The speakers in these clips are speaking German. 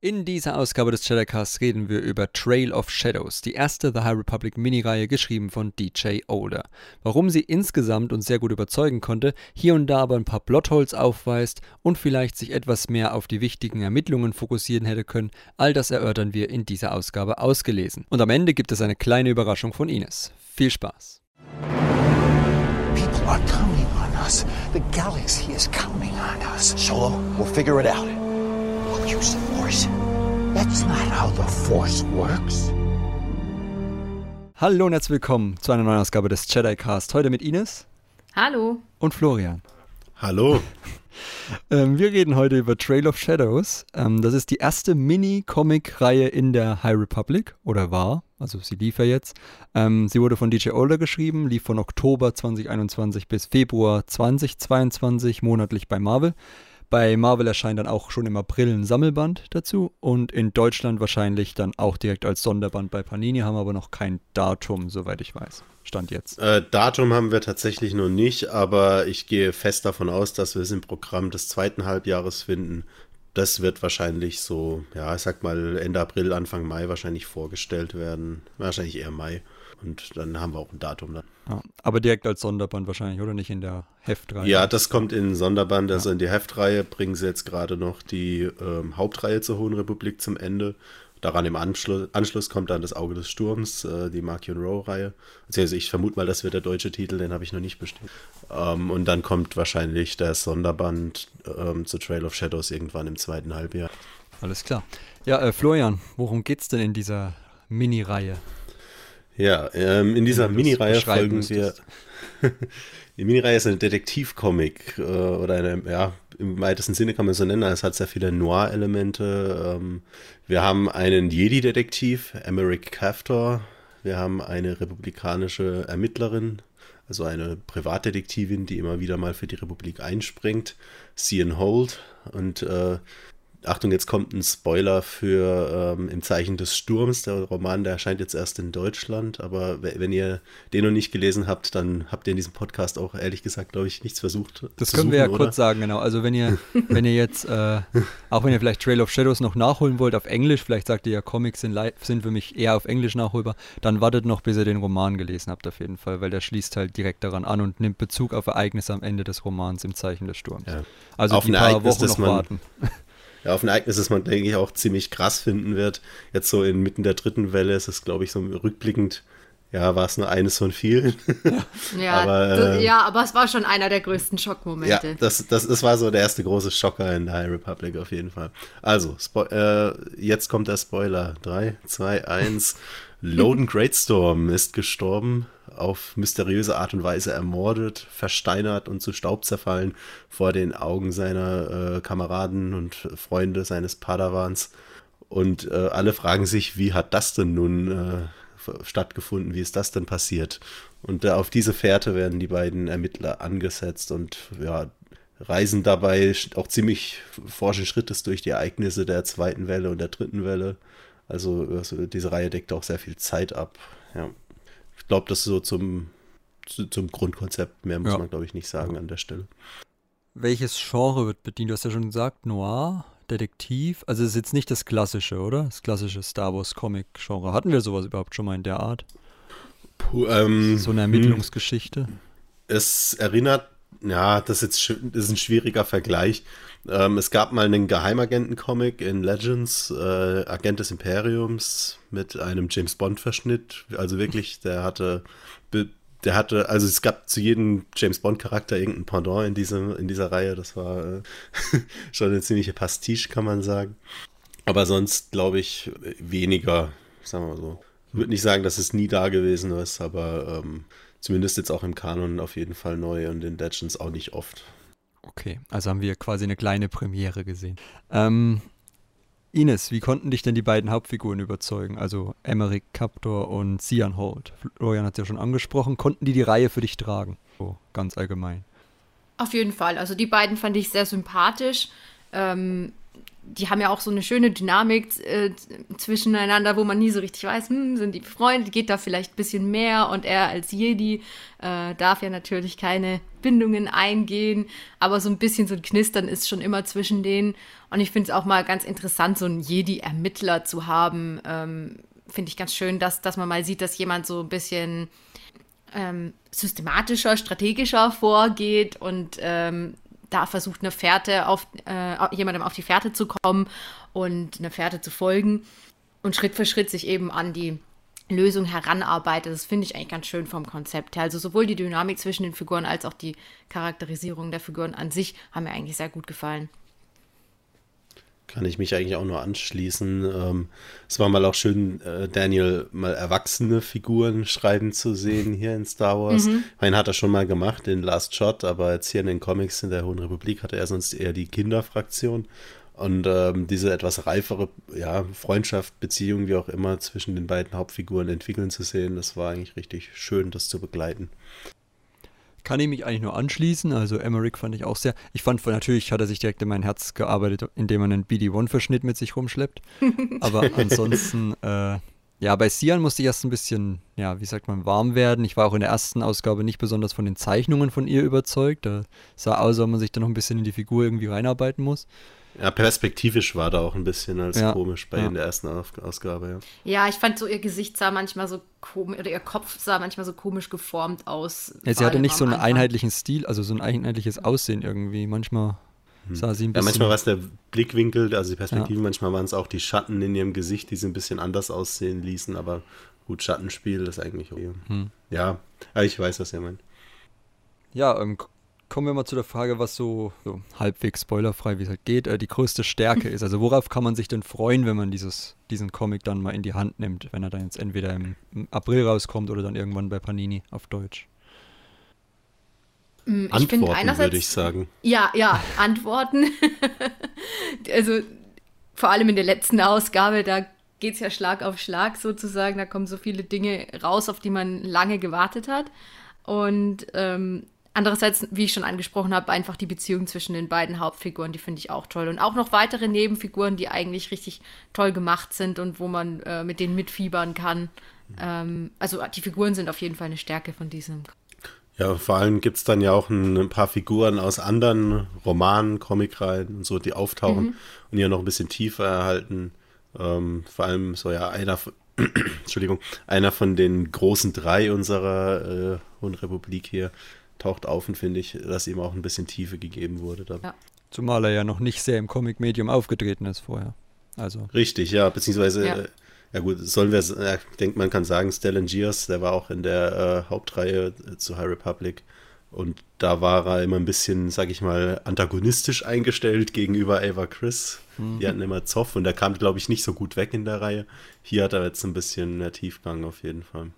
In dieser Ausgabe des Shadowcasts reden wir über Trail of Shadows, die erste The High Republic Mini-Reihe, geschrieben von DJ Older. Warum sie insgesamt uns sehr gut überzeugen konnte, hier und da aber ein paar Plotholes aufweist und vielleicht sich etwas mehr auf die wichtigen Ermittlungen fokussieren hätte können, all das erörtern wir in dieser Ausgabe ausgelesen. Und am Ende gibt es eine kleine Überraschung von Ines. Viel Spaß! People are counting on us. The galaxy is counting on us. Solo, we'll figure it out. We'll use the Force. That's not how the Force works. Hallo und herzlich willkommen zu einer neuen Ausgabe des Jedi Cast. Heute mit Ines Hallo. und Florian. Hallo. Ähm, wir reden heute über Trail of Shadows. Ähm, das ist die erste Mini-Comic-Reihe in der High Republic oder war. Also sie lief ja jetzt. Ähm, sie wurde von DJ Older geschrieben, lief von Oktober 2021 bis Februar 2022 monatlich bei Marvel. Bei Marvel erscheint dann auch schon im April ein Sammelband dazu und in Deutschland wahrscheinlich dann auch direkt als Sonderband bei Panini, haben aber noch kein Datum, soweit ich weiß. Stand jetzt. Äh, Datum haben wir tatsächlich noch nicht, aber ich gehe fest davon aus, dass wir es im Programm des zweiten Halbjahres finden. Das wird wahrscheinlich so, ja, ich sag mal Ende April, Anfang Mai wahrscheinlich vorgestellt werden. Wahrscheinlich eher Mai. Und dann haben wir auch ein Datum dann. Ja, aber direkt als Sonderband wahrscheinlich, oder nicht in der Heftreihe? Ja, das kommt in Sonderband, also in die Heftreihe bringen sie jetzt gerade noch die ähm, Hauptreihe zur Hohen Republik zum Ende. Daran im Anschluss, Anschluss kommt dann das Auge des Sturms, äh, die Mark Rowe-Reihe. Also ich vermute mal, das wird der deutsche Titel, den habe ich noch nicht bestimmt. Ähm, und dann kommt wahrscheinlich der Sonderband ähm, zu Trail of Shadows irgendwann im zweiten Halbjahr. Alles klar. Ja, äh, Florian, worum geht's denn in dieser Mini-Reihe? Ja, ähm, in dieser Mini-Reihe folgen wir. Die Mini-Reihe ist eine Detektivcomic äh, oder eine, ja, im weitesten Sinne kann man es so nennen. Es hat sehr viele Noir-Elemente. Ähm, wir haben einen Jedi-Detektiv, Emmerich Kaftor. Wir haben eine republikanische Ermittlerin, also eine Privatdetektivin, die immer wieder mal für die Republik einspringt, Cian Holt. Und äh, Achtung, jetzt kommt ein Spoiler für ähm, Im Zeichen des Sturms. Der Roman, der erscheint jetzt erst in Deutschland, aber we- wenn ihr den noch nicht gelesen habt, dann habt ihr in diesem Podcast auch ehrlich gesagt, glaube ich, nichts versucht. Das können wir ja suchen, oder? kurz sagen, genau. Also wenn ihr, wenn ihr jetzt, äh, auch wenn ihr vielleicht Trail of Shadows noch nachholen wollt auf Englisch, vielleicht sagt ihr ja, Comics sind, sind für mich eher auf Englisch nachholbar, dann wartet noch, bis ihr den Roman gelesen habt auf jeden Fall, weil der schließt halt direkt daran an und nimmt Bezug auf Ereignisse am Ende des Romans im Zeichen des Sturms. Ja. Also Auf ein paar Ereignis, Wochen noch man- warten. Ja, auf ein Ereignis, das man, denke ich, auch ziemlich krass finden wird. Jetzt so inmitten der dritten Welle ist es, glaube ich, so rückblickend, ja, war es nur eines von vielen. Ja, Aber, äh, ja, aber es war schon einer der größten Ja, Schockmomente. das, das, das war so der erste große Schocker in der High Republic auf jeden Fall. Also, Spo äh, jetzt kommt der Spoiler. 3, 2, 1. Loden Greatstorm ist gestorben, auf mysteriöse Art und Weise ermordet, versteinert und zu Staub zerfallen vor den Augen seiner äh, Kameraden und Freunde seines Padawans. Und äh, alle fragen sich, wie hat das denn nun äh, stattgefunden? Wie ist das denn passiert? Und äh, auf diese Fährte werden die beiden Ermittler angesetzt und ja, reisen dabei auch ziemlich forschen Schrittes durch die Ereignisse der zweiten Welle und der dritten Welle. Also, also diese Reihe deckt auch sehr viel Zeit ab. Ja. Ich glaube, das ist so zum, zu, zum Grundkonzept. Mehr muss Ja. man, glaube ich, nicht sagen an der Stelle. Welches Genre wird bedient? Du hast ja schon gesagt, Noir, Detektiv. Also es ist jetzt nicht das klassische, oder? Das klassische Star Wars Comic-Genre. Hatten wir sowas überhaupt schon mal in der Art? Puh, ähm, So eine hm. Ermittlungsgeschichte? Es erinnert, ja, das ist jetzt das ist ein schwieriger Vergleich. Ähm, es gab mal einen Geheimagenten-Comic in Legends, äh, Agent des Imperiums mit einem James Bond-Verschnitt. Also wirklich, der hatte, der hatte, also es gab zu jedem James Bond-Charakter irgendein Pendant in, diesem, in dieser Reihe. Das war äh, schon eine ziemliche Pastiche, kann man sagen. Aber sonst glaube ich weniger, sagen wir mal so. Ich würde nicht sagen, dass es nie da gewesen ist, aber ähm, zumindest jetzt auch im Kanon auf jeden Fall neu und in Legends auch nicht oft. Okay, also haben wir quasi eine kleine Premiere gesehen. Ähm, Ines, wie konnten dich denn die beiden Hauptfiguren überzeugen? Also Emmerich Captor und Cian Holt. Florian hat es ja schon angesprochen. Konnten die die Reihe für dich tragen? So ganz allgemein. Auf jeden Fall. Also die beiden fand ich sehr sympathisch. Ähm, die haben ja auch so eine schöne Dynamik äh, zwischeneinander, wo man nie so richtig weiß, hm, sind die Freunde, geht da vielleicht ein bisschen mehr und er als Jedi äh, darf ja natürlich keine Bindungen eingehen, aber so ein bisschen so ein Knistern ist schon immer zwischen denen. Und ich finde es auch mal ganz interessant, so einen Jedi-Ermittler zu haben, ähm, finde ich ganz schön, dass, dass man mal sieht, dass jemand so ein bisschen ähm, systematischer, strategischer vorgeht und ähm, da versucht eine Fährte auf äh, jemandem auf die Fährte zu kommen und eine Fährte zu folgen und Schritt für Schritt sich eben an die Lösung heranarbeitet. Das finde ich eigentlich ganz schön vom Konzept her. Also sowohl die Dynamik zwischen den Figuren als auch die Charakterisierung der Figuren an sich haben mir eigentlich sehr gut gefallen. Kann ich mich eigentlich auch nur anschließen. Ähm, es war mal auch schön, äh, Daniel mal erwachsene Figuren schreiben zu sehen hier in Star Wars. Mhm. Einen hat er schon mal gemacht, den Last Shot, aber jetzt hier in den Comics in der Hohen Republik hatte er sonst eher die Kinderfraktion. Und ähm, diese etwas reifere ja, Freundschaft, Beziehung, wie auch immer, zwischen den beiden Hauptfiguren entwickeln zu sehen, das war eigentlich richtig schön, das zu begleiten kann ich mich eigentlich nur anschließen. Also Emmerich fand ich auch sehr. Ich fand natürlich hat er sich direkt in mein Herz gearbeitet, indem er einen BD-1-Verschnitt mit sich rumschleppt. Aber ansonsten, äh, ja, bei Sian musste ich erst ein bisschen, ja, wie sagt man, warm werden. Ich war auch in der ersten Ausgabe nicht besonders von den Zeichnungen von ihr überzeugt. Da sah aus, als ob man sich da noch ein bisschen in die Figur irgendwie reinarbeiten muss. Ja, perspektivisch war da auch ein bisschen als ja, komisch bei ja. in der ersten Ausgabe, ja. Ja, ich fand so, ihr Gesicht sah manchmal so komisch, oder ihr Kopf sah manchmal so komisch geformt aus. Ja, sie hatte nicht so einen Anfang. einheitlichen Stil, also so ein einheitliches Aussehen irgendwie. Manchmal hm. sah sie ein bisschen. Ja, manchmal war es der Blickwinkel, also die Perspektive, manchmal waren es auch die Schatten in ihrem Gesicht, die sie ein bisschen anders aussehen ließen, aber gut, Schattenspiel ist eigentlich okay. Hm. Ja, ich weiß, was ihr meint. Ja, ähm, kommen wir mal zu der Frage, was so, so halbwegs spoilerfrei, wie es halt geht, äh, die größte Stärke ist. Also worauf kann man sich denn freuen, wenn man dieses, diesen Comic dann mal in die Hand nimmt, wenn er dann jetzt entweder im, im April rauskommt oder dann irgendwann bei Panini auf Deutsch? Mm, ich Antworten, würde ich sagen. Ja, ja, Antworten. also vor allem in der letzten Ausgabe, da geht es ja Schlag auf Schlag sozusagen. Da kommen so viele Dinge raus, auf die man lange gewartet hat. Und ähm, Andererseits, wie ich schon angesprochen habe, einfach die Beziehung zwischen den beiden Hauptfiguren, die finde ich auch toll. Und auch noch weitere Nebenfiguren, die eigentlich richtig toll gemacht sind und wo man äh, mit denen mitfiebern kann. Ähm, also die Figuren sind auf jeden Fall eine Stärke von diesem. Ja, vor allem gibt es dann ja auch ein, ein, paar Figuren aus anderen Romanen, Comicreihen und so, die auftauchen mhm. und hier noch ein bisschen tiefer erhalten. Ähm, vor allem so ja einer, Entschuldigung, einer von den großen drei unserer äh, Hohen Republik hier, taucht auf und finde ich, dass ihm auch ein bisschen Tiefe gegeben wurde. Ja. Zumal er ja noch nicht sehr im Comic-Medium aufgetreten ist vorher. Also. Richtig, ja, beziehungsweise, ja, äh, ja gut, sollen wir, ich denke, man kann sagen, Stellan Gears, der war auch in der äh, Hauptreihe äh, zu High Republic und da war er immer ein bisschen, sag ich mal, antagonistisch eingestellt gegenüber Ava Chris. Mhm. Die hatten immer Zoff und der kam, glaube ich, nicht so gut weg in der Reihe. Hier hat er jetzt ein bisschen mehr Tiefgang auf jeden Fall.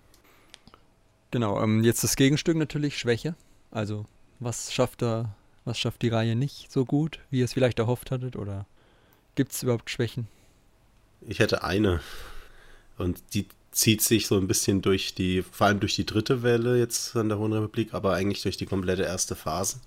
Genau, ähm, jetzt das Gegenstück natürlich Schwäche. Also, was schafft da, was schafft die Reihe nicht so gut, wie ihr es vielleicht erhofft hattet? Oder gibt es überhaupt Schwächen? Ich hätte eine. Und die zieht sich so ein bisschen durch die, vor allem durch die dritte Welle jetzt an der Hohen Republik, aber eigentlich durch die komplette erste Phase.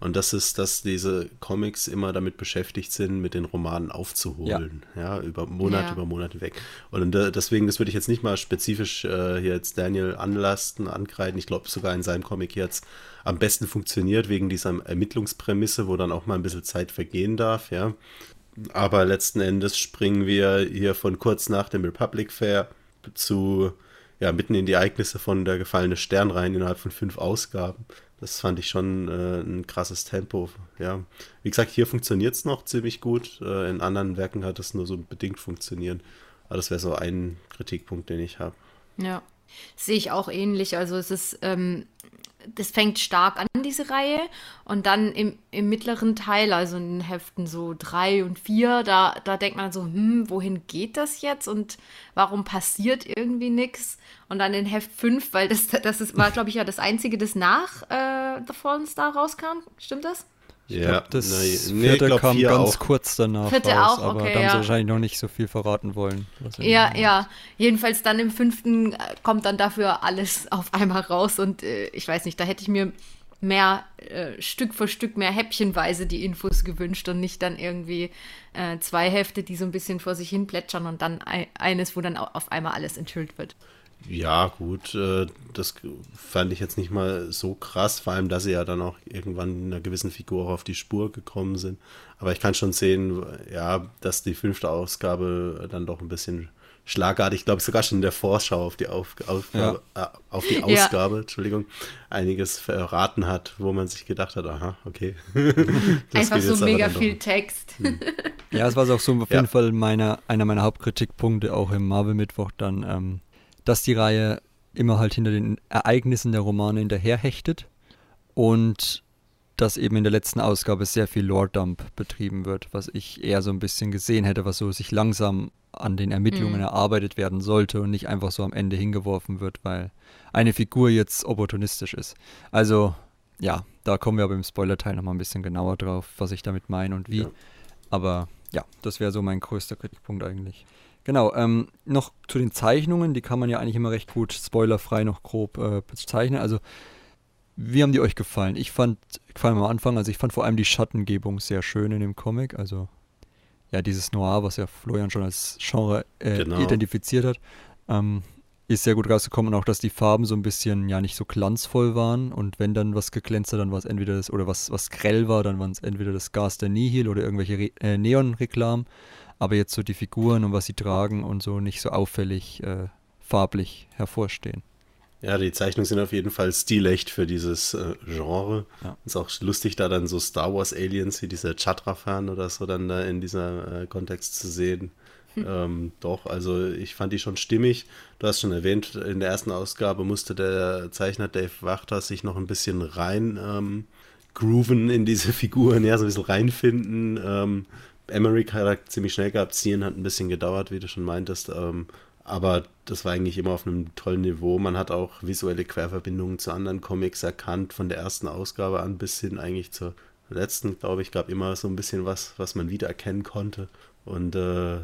Und das ist, dass diese Comics immer damit beschäftigt sind, mit den Romanen aufzuholen. Ja, ja über Monat ja. über Monat weg. Und äh, deswegen, das würde ich jetzt nicht mal spezifisch äh, hier jetzt Daniel anlasten, ankreiden. Ich glaube sogar in seinem Comic jetzt am besten funktioniert, wegen dieser Ermittlungsprämisse, wo dann auch mal ein bisschen Zeit vergehen darf, ja. Aber letzten Endes springen wir hier von kurz nach dem Republic Fair zu, ja, mitten in die Ereignisse von der gefallene Stern rein innerhalb von fünf Ausgaben. Das fand ich schon äh, ein krasses Tempo. Ja, wie gesagt, hier funktioniert es noch ziemlich gut. Äh, in anderen Werken hat es nur so bedingt funktioniert. Aber das wäre so ein Kritikpunkt, den ich habe. Ja, sehe ich auch ähnlich. Also es ist ähm, das fängt stark an, diese Reihe. Und dann im, im mittleren Teil, also in den Heften so drei und vier, da, da denkt man so, hm, wohin geht das jetzt und warum passiert irgendwie nichts? Und dann in Heft 5, weil das, das ist, war, glaube ich, ja das einzige, das nach äh, The Fallen Star rauskam. Stimmt das? Ich ja, glaub, das nee, vierte glaub, kam ganz auch. kurz danach vierte raus, auch, okay, aber da haben ja. sie wahrscheinlich noch nicht so viel verraten wollen. Ja, ja. Jedenfalls dann im fünften äh, kommt dann dafür alles auf einmal raus und äh, ich weiß nicht, da hätte ich mir mehr äh, Stück für Stück, mehr häppchenweise die Infos gewünscht und nicht dann irgendwie äh, zwei Hefte, die so ein bisschen vor sich hin plätschern und dann ein, eines, wo dann auf einmal alles enthüllt wird. Ja, gut, äh, das fand ich jetzt nicht mal so krass, vor allem, dass sie ja dann auch irgendwann einer gewissen Figur auch auf die Spur gekommen sind. Aber ich kann schon sehen, ja, dass die fünfte Ausgabe dann doch ein bisschen schlagartig, ich glaube sogar schon in der Vorschau auf die, auf, auf, ja. äh, auf die Ausgabe, ja. Entschuldigung, einiges verraten hat, wo man sich gedacht hat, aha, okay. Einfach so mega viel Text. Hm. Ja, es war auch so auf jeden Fall meine, einer meiner Hauptkritikpunkte auch im Marvel-Mittwoch dann, ähm, dass die Reihe immer halt hinter den Ereignissen der Romane hinterherhechtet und dass eben in der letzten Ausgabe sehr viel Lore-Dump betrieben wird, was ich eher so ein bisschen gesehen hätte, was so sich langsam an den Ermittlungen mhm. erarbeitet werden sollte und nicht einfach so am Ende hingeworfen wird, weil eine Figur jetzt opportunistisch ist. Also, ja, da kommen wir aber im Spoiler-Teil nochmal ein bisschen genauer drauf, was ich damit meine und wie. Ja. Aber ja, das wäre so mein größter Kritikpunkt eigentlich. Genau, ähm, noch zu den Zeichnungen, die kann man ja eigentlich immer recht gut spoilerfrei noch grob äh, bezeichnen. Also, wie haben die euch gefallen? Ich fand, gefallen am Anfang, also ich fand vor allem die Schattengebung sehr schön in dem Comic. Also, ja, dieses Noir, was ja Florian schon als Genre äh, genau. identifiziert hat, ähm, ist sehr gut rausgekommen. Und auch, dass die Farben so ein bisschen, ja, nicht so glanzvoll waren. Und wenn dann was geglänzt hat, dann war es entweder das, oder was, was grell war, dann waren es entweder das Gas der Nihil oder irgendwelche Re äh, Neon-Reklamen aber jetzt so die Figuren und was sie tragen und so nicht so auffällig äh, farblich hervorstehen. Ja, die Zeichnungen sind auf jeden Fall stilecht für dieses äh, Genre. Ja. Ist auch lustig, da dann so Star Wars Aliens wie dieser Chatrafan oder so dann da in dieser äh, Kontext zu sehen. Hm. Ähm, doch, also ich fand die schon stimmig. Du hast schon erwähnt, in der ersten Ausgabe musste der Zeichner Dave Wachter sich noch ein bisschen rein ähm, grooven in diese Figuren, ja, so ein bisschen reinfinden. Ähm, Emmerich hat er ziemlich schnell gehabt, Ziehen hat ein bisschen gedauert, wie du schon meintest. Ähm, aber das war eigentlich immer auf einem tollen Niveau. Man hat auch visuelle Querverbindungen zu anderen Comics erkannt, von der ersten Ausgabe an bis hin eigentlich zur letzten, glaube ich, gab immer so ein bisschen was, was man wiedererkennen konnte. Und äh,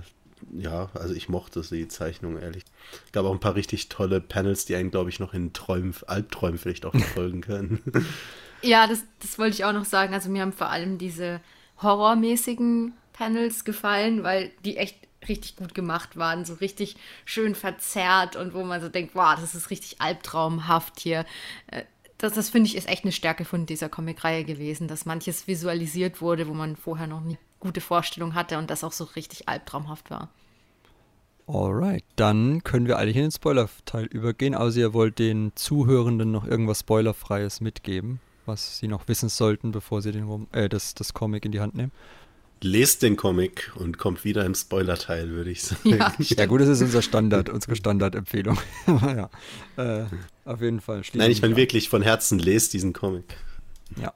ja, also ich mochte die Zeichnung, ehrlich. Gab auch ein paar richtig tolle Panels, die einen, glaube ich, noch in Träumen, Albträumen vielleicht auch verfolgen können. ja, das, das wollte ich auch noch sagen. Also mir haben vor allem diese horrormäßigen Panels gefallen, weil die echt richtig gut gemacht waren, so richtig schön verzerrt und wo man so denkt, wow, das ist richtig albtraumhaft hier. Äh, das, das finde ich ist echt eine Stärke von dieser Comicreihe gewesen, dass manches visualisiert wurde, wo man vorher noch nie gute Vorstellung hatte und das auch so richtig albtraumhaft war. Alright, dann können wir eigentlich in den Spoiler-Teil übergehen, außer ihr wollt den Zuhörenden noch irgendwas Spoilerfreies mitgeben, was sie noch wissen sollten, bevor sie den, äh, das, das Comic in die Hand nehmen lest den Comic und kommt wieder im Spoiler-Teil, würde ich sagen. Ja, ja, gut, das ist unser Standard, unsere Standardempfehlung. ja, äh, auf jeden Fall. Nein, ich meine wirklich von Herzen, lest diesen Comic. Ja.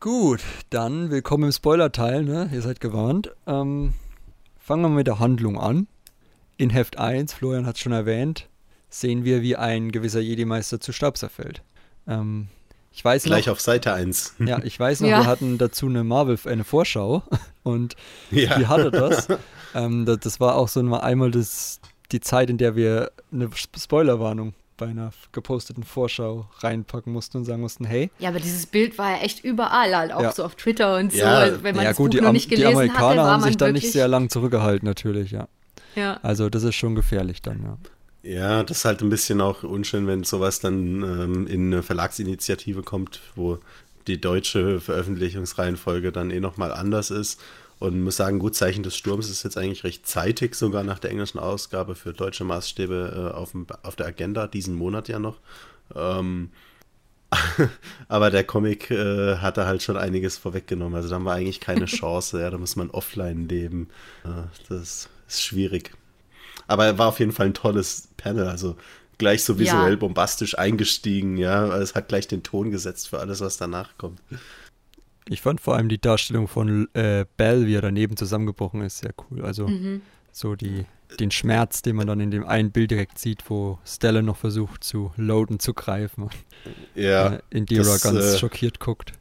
Gut, dann willkommen im Spoiler-Teil, ne? ihr seid gewarnt. Ähm, fangen wir mit der Handlung an. In Heft 1, Florian hat es schon erwähnt, sehen wir, wie ein gewisser Jedi-Meister zu Staub zerfällt. Ähm, ich weiß Gleich noch, auf Seite 1. Ja, ich weiß noch, ja. wir hatten dazu eine Marvel, eine Vorschau und ja. wie hatte das? ähm, das? das? war auch so einmal das, die Zeit, in der wir eine Spoilerwarnung bei einer geposteten Vorschau reinpacken mussten und sagen mussten, hey. Ja, aber dieses Bild war ja echt überall, halt auch ja. so auf Twitter und so. Also wenn man ja, das gut, Buch noch nicht gelesen die Amerikaner hatte, haben sich dann nicht sehr lang zurückgehalten, natürlich, ja. Ja. Also das ist schon gefährlich dann, ja. Ja, das ist halt ein bisschen auch unschön, wenn sowas dann ähm, in eine Verlagsinitiative kommt, wo die deutsche Veröffentlichungsreihenfolge dann eh nochmal anders ist. Und muss sagen, gut, Zeichen des Sturms ist jetzt eigentlich recht zeitig, sogar nach der englischen Ausgabe für deutsche Maßstäbe äh, auf, dem, auf der Agenda, diesen Monat ja noch. Ähm, aber der Comic äh, hatte halt schon einiges vorweggenommen. Also da haben wir eigentlich keine Chance. ja, da muss man offline leben. Äh, das ist schwierig. Aber er war auf jeden Fall ein tolles Panel, also gleich so visuell ja. bombastisch eingestiegen, ja. Es hat gleich den Ton gesetzt für alles, was danach kommt. Ich fand vor allem die Darstellung von äh, Bell, wie er daneben zusammengebrochen ist, sehr cool. Also mhm. so die, den Schmerz, den man dann in dem einen Bild direkt sieht, wo Stella noch versucht zu loaden, zu greifen. Ja. Äh, Indira ganz äh, schockiert guckt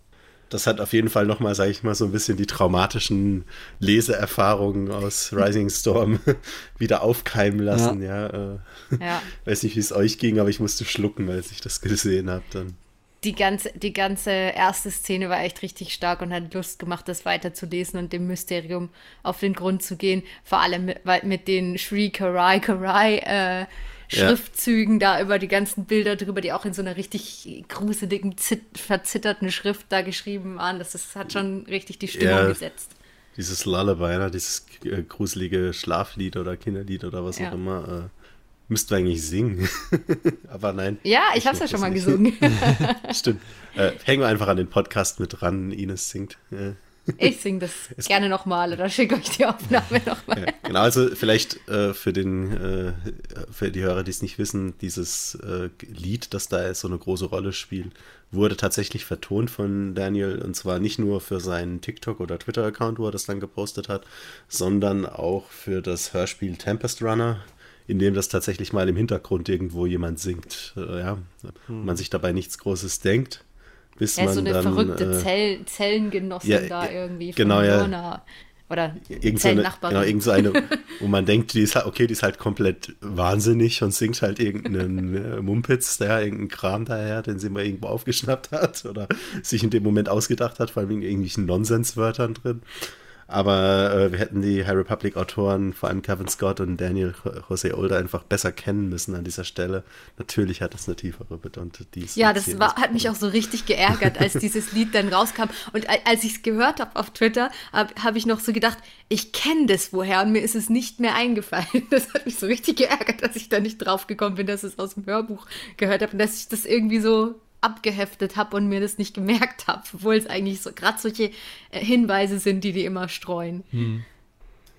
das hat auf jeden Fall nochmal, sage ich mal, so ein bisschen die traumatischen Leseerfahrungen aus Rising Storm wieder aufkeimen lassen. Ja, ja, äh, ja. weiß nicht, wie es euch ging, aber ich musste schlucken, als ich das gesehen habe. Dann. die ganze, die ganze erste Szene war echt richtig stark und hat Lust gemacht, das weiterzulesen und dem Mysterium auf den Grund zu gehen. Vor allem mit, mit den Shri Karai Karai äh, Schriftzügen ja. da über die ganzen Bilder drüber, die auch in so einer richtig gruseligen, verzitterten Schrift da geschrieben waren. Das, das hat schon richtig die Stimmung ja, gesetzt. Dieses Lullaby, ne? dieses äh, gruselige Schlaflied oder Kinderlied oder was ja. auch immer. Äh, müssten wir eigentlich singen. Aber nein. Ja, ich, ich habe es ja schon mal gesungen. Stimmt. Äh, hängen wir einfach an den Podcast mit dran. Ines singt. Ja. Ich singe das es gerne nochmal oder schicke euch die Aufnahme nochmal. Ja, genau, also vielleicht äh, für, den, äh, für die Hörer, die es nicht wissen, dieses äh, Lied, das da so eine große Rolle spielt, wurde tatsächlich vertont von Daniel und zwar nicht nur für seinen TikTok- oder Twitter-Account, wo er das dann gepostet hat, sondern auch für das Hörspiel Tempest Runner, in dem das tatsächlich mal im Hintergrund irgendwo jemand singt. Äh, ja, hm. man sich dabei nichts Großes denkt bis ja, man so eine dann, verrückte äh, Zell, Zellengenossin ja, da irgendwie genau, von ja. Oder irgend so eine, genau, irgend so eine, wo man denkt, die ist halt, okay, die ist halt komplett wahnsinnig und singt halt irgendeinen äh, Mumpitz, der irgendeinen Kram daher, den sie mal irgendwo aufgeschnappt hat oder sich in dem Moment ausgedacht hat, vor allem in irgendwelchen Nonsenswörtern drin. Aber äh, wir hätten die High Republic-Autoren, vor allem Kevin Scott und Daniel Jose Older, einfach besser kennen müssen an dieser Stelle. Natürlich hat es eine tiefere Bedeutung. Ja, das war, hat mich auch so richtig geärgert, als dieses Lied dann rauskam. Und als ich es gehört habe auf Twitter, habe hab ich noch so gedacht, ich kenne das woher und mir ist es nicht mehr eingefallen. Das hat mich so richtig geärgert, dass ich da nicht drauf gekommen bin, dass ich es aus dem Hörbuch gehört habe und dass ich das irgendwie so abgeheftet habe und mir das nicht gemerkt habe, obwohl es eigentlich so gerade solche äh, Hinweise sind, die die immer streuen. Hm.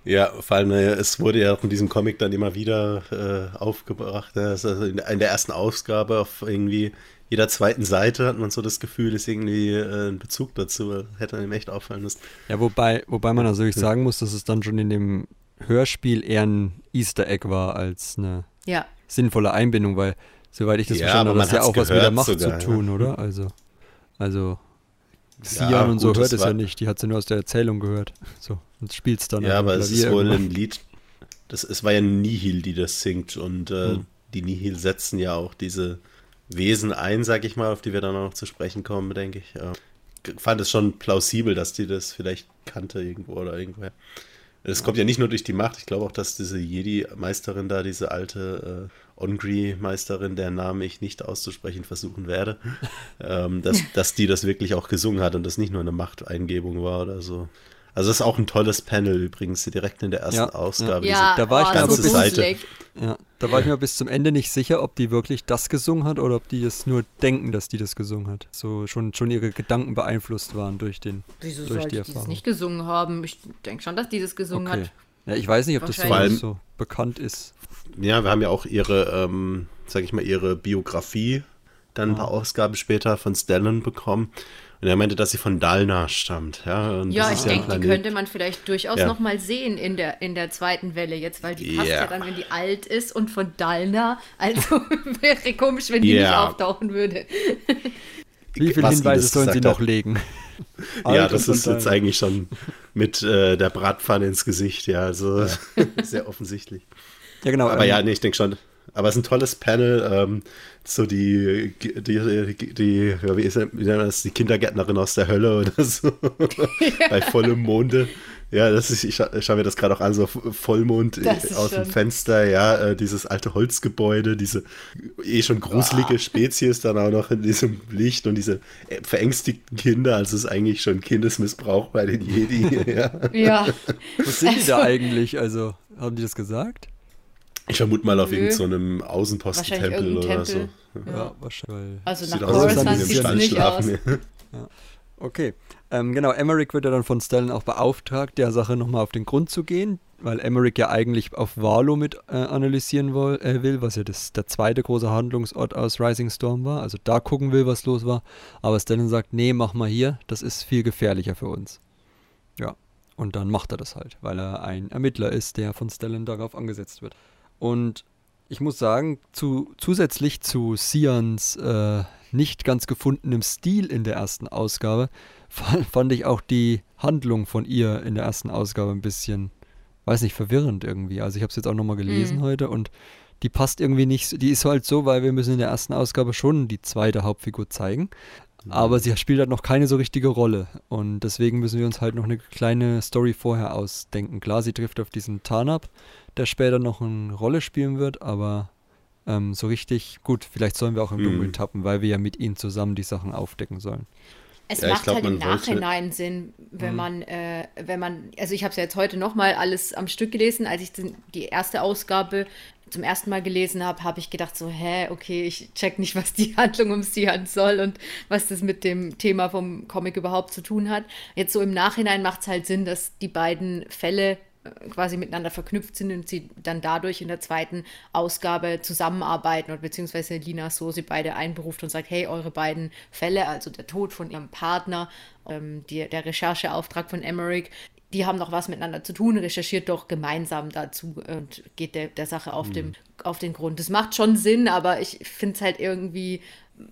Ja, vor allem, äh, es wurde ja auch in diesem Comic dann immer wieder äh, aufgebracht. Also in, der ersten Ausgabe auf irgendwie jeder zweiten Seite hat man so das Gefühl, ist irgendwie äh, ein Bezug dazu. Hätte einem echt auffallen müssen. Ja, wobei, wobei man natürlich ja. sagen muss, dass es dann schon in dem Hörspiel eher ein Easter Egg war als eine ja. sinnvolle Einbindung, weil Soweit ich das ja, verstanden habe, das ja auch was mit der Macht sogar, zu tun, ja. oder? Also, also Sian ja, und so hört es ja nicht, die hat sie nur aus der Erzählung gehört. So, und spielt es dann. Ja, aber es ist wohl irgendwann. ein Lied, das, es war ja Nihil, die das singt und äh, hm. die Nihil setzen ja auch diese Wesen ein, sag ich mal, auf die wir dann auch noch zu sprechen kommen, denke ich. Ja. Fand es schon plausibel, dass die das vielleicht kannte irgendwo oder irgendwoher. Es kommt ja nicht nur durch die Macht, ich glaube auch, dass diese Jedi-Meisterin da, diese alte äh, Ongri-Meisterin, deren Namen ich nicht auszusprechen versuchen werde, ähm, dass, dass die das wirklich auch gesungen hat und das nicht nur eine Machteingebung war oder so. Also das ist auch ein tolles Panel übrigens, direkt in der ersten ja, Ausgabe. Ja, da war oh, ich mir bis, Seite. Ja, da war ich mir bis zum Ende nicht sicher, ob die wirklich das gesungen hat oder ob die es nur denken, dass die das gesungen hat. So schon, schon ihre Gedanken beeinflusst waren durch den Wieso durch die Erfahrung. die es nicht gesungen haben? Ich denke schon, dass die das gesungen okay. hat. Ja, ich weiß nicht, ob das so, so, bekannt ist. Ja, wir haben ja auch ihre, ähm, sag ich mal, ihre Biografie dann ein paar Ausgaben später von Stellan bekommen. Und er meinte, dass sie von Dalna stammt. Ja, ja ich denke, die könnte man vielleicht durchaus ja. noch mal sehen in der, in der zweiten Welle jetzt, weil die passt ja. ja dann, wenn die alt ist und von Dalna. Also wäre komisch, wenn die ja. nicht auftauchen würde. Wie viele Hinweise sollen sie noch legen? ja, das ist jetzt eigentlich schon mit äh, der Bratpfanne ins Gesicht, ja, also sehr offensichtlich. Ja, genau. Aber ähm, ja, nee, ich denke schon. Aber es ist ein tolles Panel. Ähm, so die, die, die, die ja, wie ist das, die Kindergärtnerin aus der Hölle oder so. Bei vollem Monde. Ja, das ist, ich scha schaue mir das gerade auch an, so Vollmond aus dem Fenster, ja, äh, dieses alte Holzgebäude, diese eh schon gruselige oh. Spezies dann auch noch in diesem Licht und diese äh, verängstigten Kinder, also es ist eigentlich schon Kindesmissbrauch bei den Jedi. ja. ja. Was sind die da also eigentlich? Also, haben die das gesagt? Ich vermute mal auf irgendeinem so Außenpostentempel oder Tempel. so. Ja, ja wahrscheinlich. Also nach Coruscant sieht es nicht aus. Ja. Okay, ähm, genau, Emmerich wird ja dann von Stellan auch beauftragt, der Sache nochmal auf den Grund zu gehen, weil Emmerich ja eigentlich auf Valo mit äh, analysieren woll, äh, will, was ja das, der zweite große Handlungsort aus Rising Storm war, also da gucken will, was los war, aber Stellan sagt, nee, mach mal hier, das ist viel gefährlicher für uns. Ja, und dann macht er das halt, weil er ein Ermittler ist, der von Stellan darauf angesetzt wird. Und ich muss sagen, zu, zusätzlich zu Sians äh, nicht ganz gefundenem Stil in der ersten Ausgabe, fand ich auch die Handlung von ihr in der ersten Ausgabe ein bisschen, weiß nicht, verwirrend irgendwie. Also ich habe es jetzt auch nochmal gelesen mhm. heute und die passt irgendwie nicht, die ist halt so, weil wir müssen in der ersten Ausgabe schon die zweite Hauptfigur zeigen. Mhm. Aber sie spielt halt noch keine so richtige Rolle. Und deswegen müssen wir uns halt noch eine kleine Story vorher ausdenken. Klar, sie trifft auf diesen Tarnab, der später noch eine Rolle spielen wird, aber ähm, so richtig gut, vielleicht sollen wir auch im Dunkeln mhm. tappen, weil wir ja mit ihnen zusammen die Sachen aufdecken sollen. Es ja, macht glaub, halt im Nachhinein wollte... Sinn, wenn mhm. man, äh, wenn man, also ich habe es ja jetzt heute nochmal alles am Stück gelesen, als ich die erste Ausgabe zum ersten Mal gelesen habe, habe ich gedacht so, hä, okay, ich check nicht, was die Handlung um sie an soll und was das mit dem Thema vom Comic überhaupt zu tun hat. Jetzt so im Nachhinein macht es halt Sinn, dass die beiden Fälle quasi miteinander verknüpft sind und sie dann dadurch in der zweiten Ausgabe zusammenarbeiten und beziehungsweise Lina so sie beide einberuft und sagt, hey, eure beiden Fälle, also der Tod von ihrem Partner, ähm, die, der Rechercheauftrag von Emmerich, die haben noch was miteinander zu tun, recherchiert doch gemeinsam dazu und geht der, der Sache auf, mhm. dem, auf den Grund. Das macht schon Sinn, aber ich finde es halt irgendwie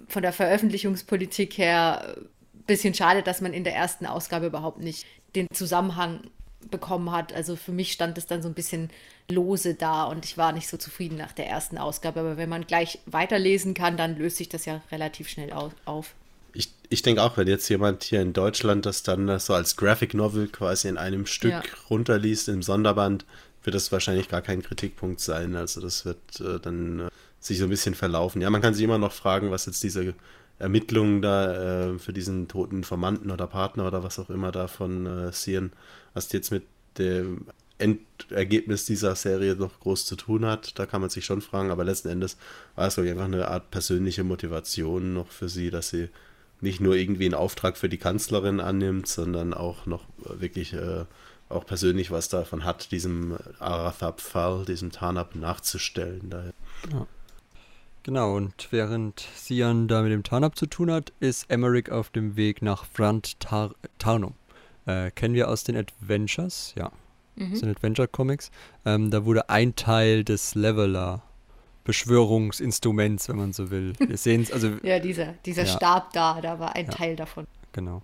von der Veröffentlichungspolitik her ein bisschen schade, dass man in der ersten Ausgabe überhaupt nicht den Zusammenhang bekommen hat. Also für mich stand es dann so ein bisschen lose da und ich war nicht so zufrieden nach der ersten Ausgabe. Aber wenn man gleich weiterlesen kann, dann löst sich das ja relativ schnell auf. Ich, ich denke auch, wenn jetzt jemand hier in Deutschland das dann so als Graphic Novel quasi in einem Stück ja. runterliest, im Sonderband, wird das wahrscheinlich gar kein Kritikpunkt sein. Also das wird äh, dann äh, sich so ein bisschen verlaufen. Ja, man kann sich immer noch fragen, was jetzt diese Ermittlungen da äh, für diesen toten Verwandten oder Partner oder was auch immer da von äh, Sian, was jetzt mit dem Endergebnis dieser Serie noch groß zu tun hat, da kann man sich schon fragen, aber letzten Endes war es, glaube ich, einfach eine Art persönliche Motivation noch für sie, dass sie nicht nur irgendwie einen Auftrag für die Kanzlerin annimmt, sondern auch noch wirklich äh, auch persönlich was davon hat, diesem Arathab-Fall, diesem Tarnab nachzustellen. Daher. Ja. Genau, und während Sian da mit dem Tarnab zu tun hat, ist Emmerich auf dem Weg nach Frant Tar Tarnum. Äh, kennen wir aus den Adventures, ja. Mhm. Das sind Adventure-Comics. Ähm, da wurde ein Teil des Leveler Beschwörungsinstruments, wenn man so will. Wir sehen es, also. ja, dieser, dieser ja. Stab da, da war ein ja. Teil davon. Genau.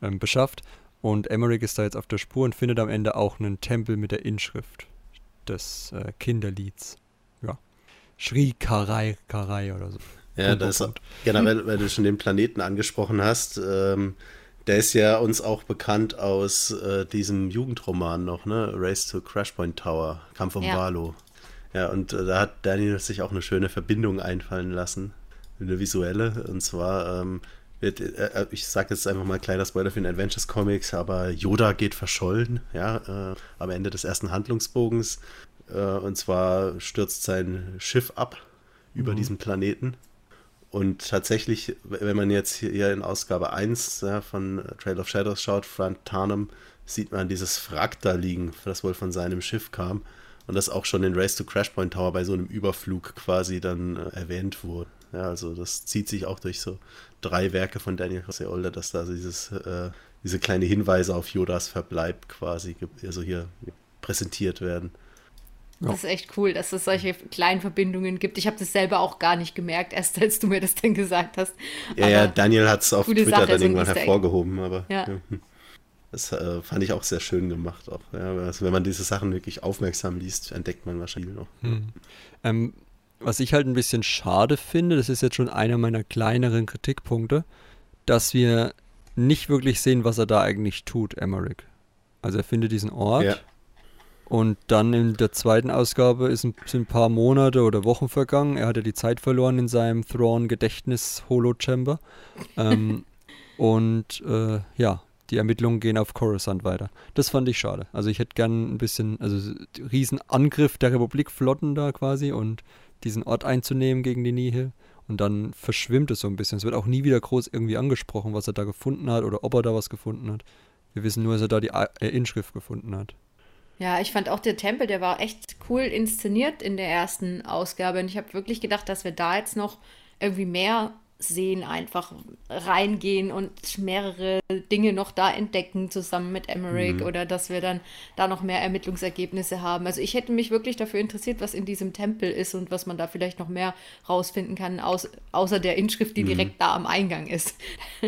Ähm, beschafft. Und Emmerich ist da jetzt auf der Spur und findet am Ende auch einen Tempel mit der Inschrift des äh, Kinderlieds. Shri Karai Karai oder so. Ja, das ist generell, weil du schon den Planeten angesprochen hast, ähm, der ist ja uns auch bekannt aus äh, diesem Jugendroman noch, ne? Race to Crashpoint Tower, Kampf um ja. Valo. Ja, und äh, da hat Daniel sich auch eine schöne Verbindung einfallen lassen, eine visuelle. Und zwar ähm, wird, äh, äh ich sage jetzt einfach mal kleiner Spoiler für den Adventures Comics, aber Yoda geht verschollen, ja, äh, am Ende des ersten Handlungsbogens. Äh, und zwar stürzt sein Schiff ab über mhm. diesen Planeten. Und tatsächlich, wenn man jetzt hier in Ausgabe 1 ja, von Trail of Shadows schaut, Frank Tarnum, sieht man dieses Wrack da liegen, das wohl von seinem Schiff kam. Und das auch schon in Race to Crashpoint Tower bei so einem Überflug quasi dann äh, erwähnt wurde. Ja, also das zieht sich auch durch so drei Werke von Daniel Jose Older, dass da dieses, äh, diese kleine Hinweise auf Yodas Verbleib quasi also hier präsentiert werden. Ja. Das ist echt cool, dass es solche kleinen Verbindungen gibt. Ich habe das selber auch gar nicht gemerkt, erst als du mir das dann gesagt hast. Ja, aber ja, Daniel hat es auf Twitter Sache, dann irgendwann hervorgehoben, aber ja. Ja. das äh, fand ich auch sehr schön gemacht. Auch, also wenn man diese Sachen wirklich aufmerksam liest, entdeckt man wahrscheinlich noch. Hm. Ähm, was ich halt ein bisschen schade finde, das ist jetzt schon einer meiner kleineren Kritikpunkte, dass wir nicht wirklich sehen, was er da eigentlich tut, Emmerich. Also er findet diesen Ort. Und dann in der zweiten Ausgabe ist ein, sind ein paar Monate oder Wochen vergangen. Er hatte die Zeit verloren in seinem Thrawn-Gedächtnis-Holo-Chamber. Ähm, und äh, ja, die Ermittlungen gehen auf Coruscant weiter. Das fand ich schade. Also ich hätte gern ein bisschen, also Riesenangriff der Republikflotten da quasi und diesen Ort einzunehmen gegen die Nihil. Und dann verschwimmt es so ein bisschen. Es wird auch nie wieder groß irgendwie angesprochen, was er da gefunden hat oder ob er da was gefunden hat. Wir wissen nur, dass er da die äh, Inschrift gefunden hat. Ja, ich fand auch der Tempel, der war echt cool inszeniert in der ersten Ausgabe. Und ich habe wirklich gedacht, dass wir da jetzt noch irgendwie mehr sehen, einfach reingehen und mehrere Dinge noch da entdecken zusammen mit Emmerich mhm. oder dass wir dann da noch mehr Ermittlungsergebnisse haben. Also ich hätte mich wirklich dafür interessiert, was in diesem Tempel ist und was man da vielleicht noch mehr rausfinden kann, aus, außer der Inschrift, die mhm. direkt da am Eingang ist.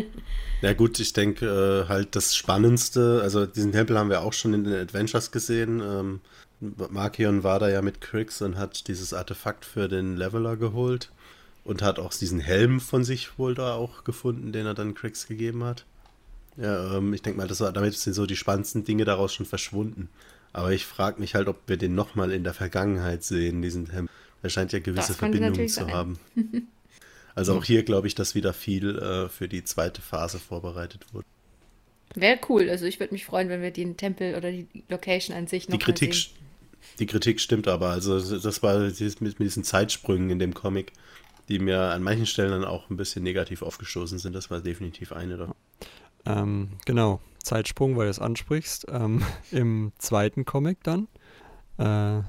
Ja gut, ich denke äh, halt das Spannendste, also diesen Tempel haben wir auch schon in den Adventures gesehen. Ähm, Markion war da ja mit Crix und hat dieses Artefakt für den Leveler geholt und hat auch diesen Helm von sich wohl da auch gefunden, den er dann Crix gegeben hat. Ja, ähm, ich denke mal, das war, damit sind so die spannendsten Dinge daraus schon verschwunden. Aber ich frage mich halt, ob wir den nochmal in der Vergangenheit sehen, diesen Helm. Er scheint ja gewisse Verbindungen zu sein. haben. Also auch hier glaube ich, dass wieder viel äh, für die zweite Phase vorbereitet wurde. Wäre cool. Also ich würde mich freuen, wenn wir den Tempel oder die Location an sich noch die Kritik, sehen. Die Kritik stimmt aber. Also das war mit, mit diesen Zeitsprüngen in dem Comic, die mir an manchen Stellen dann auch ein bisschen negativ aufgestoßen sind. Das war definitiv eine davon. Ähm, genau, Zeitsprung, weil du es ansprichst. Ähm, Im zweiten Comic dann äh,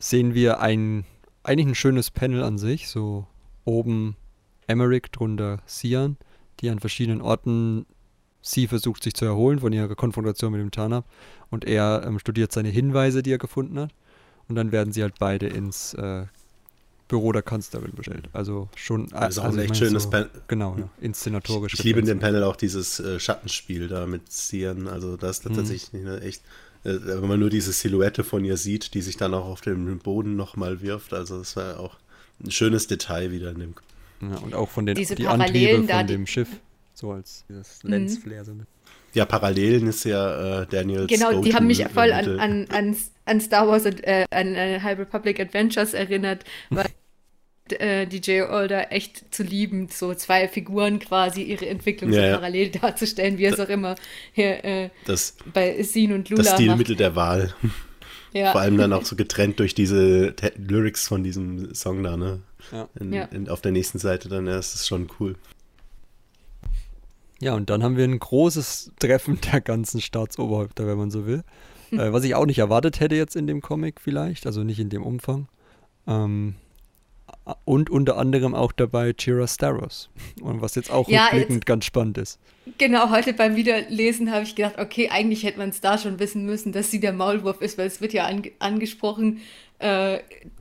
sehen wir ein eigentlich ein schönes Panel an sich. So oben Emmerich, drunter Sian, die an verschiedenen Orten sie versucht sich zu erholen von ihrer Konfrontation mit dem Tarnab und er ähm, studiert seine Hinweise, die er gefunden hat. Und dann werden sie halt beide ins äh, Büro der Kanzlerin bestellt. Also schon. Das ist auch also ein echt schönes so, Panel. Genau, ja, inszenatorisch. Ich, ich liebe in dem Panel auch dieses äh, Schattenspiel da mit Sian. Also das ist mhm. tatsächlich mhm. echt. Äh, wenn man nur diese Silhouette von ihr sieht, die sich dann auch auf dem Boden nochmal wirft. Also das war auch ein schönes Detail wieder in dem. Ja, und auch von den Diese die Antriebe von dem Schiff. So als dieses mhm. Lensflare. So ja, Parallelen ist ja äh, Daniel Genau, die haben mich voll an, an, an, an Star Wars und äh, an äh, High Republic Adventures erinnert, weil äh, DJ Older echt zu lieben, so zwei Figuren quasi ihre Entwicklung ja, so parallel ja. darzustellen, wie es auch immer hier äh, das, bei Sin und Lula Das Stilmittel macht. der Wahl. Ja. Vor allem dann auch so getrennt durch diese Lyrics von diesem Song da, ne? Ja. In, in, auf der nächsten Seite dann, ja, das ist schon cool. Ja, und dann haben wir ein großes Treffen der ganzen Staatsoberhäupter, wenn man so will. äh, was ich auch nicht erwartet hätte jetzt in dem Comic vielleicht, also nicht in dem Umfang. Ähm, und unter anderem auch dabei Chira Staros. Und was jetzt auch ja, rückblickend jetzt, ganz spannend ist. Genau, heute beim Wiederlesen habe ich gedacht, okay, eigentlich hätte man es da schon wissen müssen, dass sie der Maulwurf ist, weil es wird ja an, angesprochen, äh,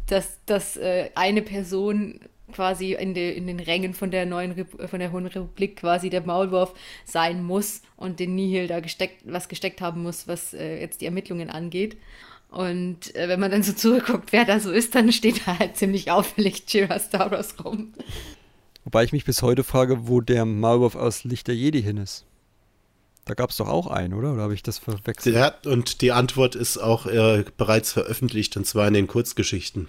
dass, dass äh, eine Person quasi in, de, in den Rängen von der neuen Rep von der Hohen Republik quasi der Maulwurf sein muss und den Nihil da gesteckt, was gesteckt haben muss, was äh, jetzt die Ermittlungen angeht. Und äh, wenn man dann so zurückguckt, wer da so ist, dann steht da halt ziemlich auffällig Jira Stavros rum. Wobei ich mich bis heute frage, wo der Maulwurf aus Licht der Jedi hin ist. Da gab es doch auch einen, oder? Oder habe ich das verwechselt? Ja, und die Antwort ist auch äh, bereits veröffentlicht, und zwar in den Kurzgeschichten.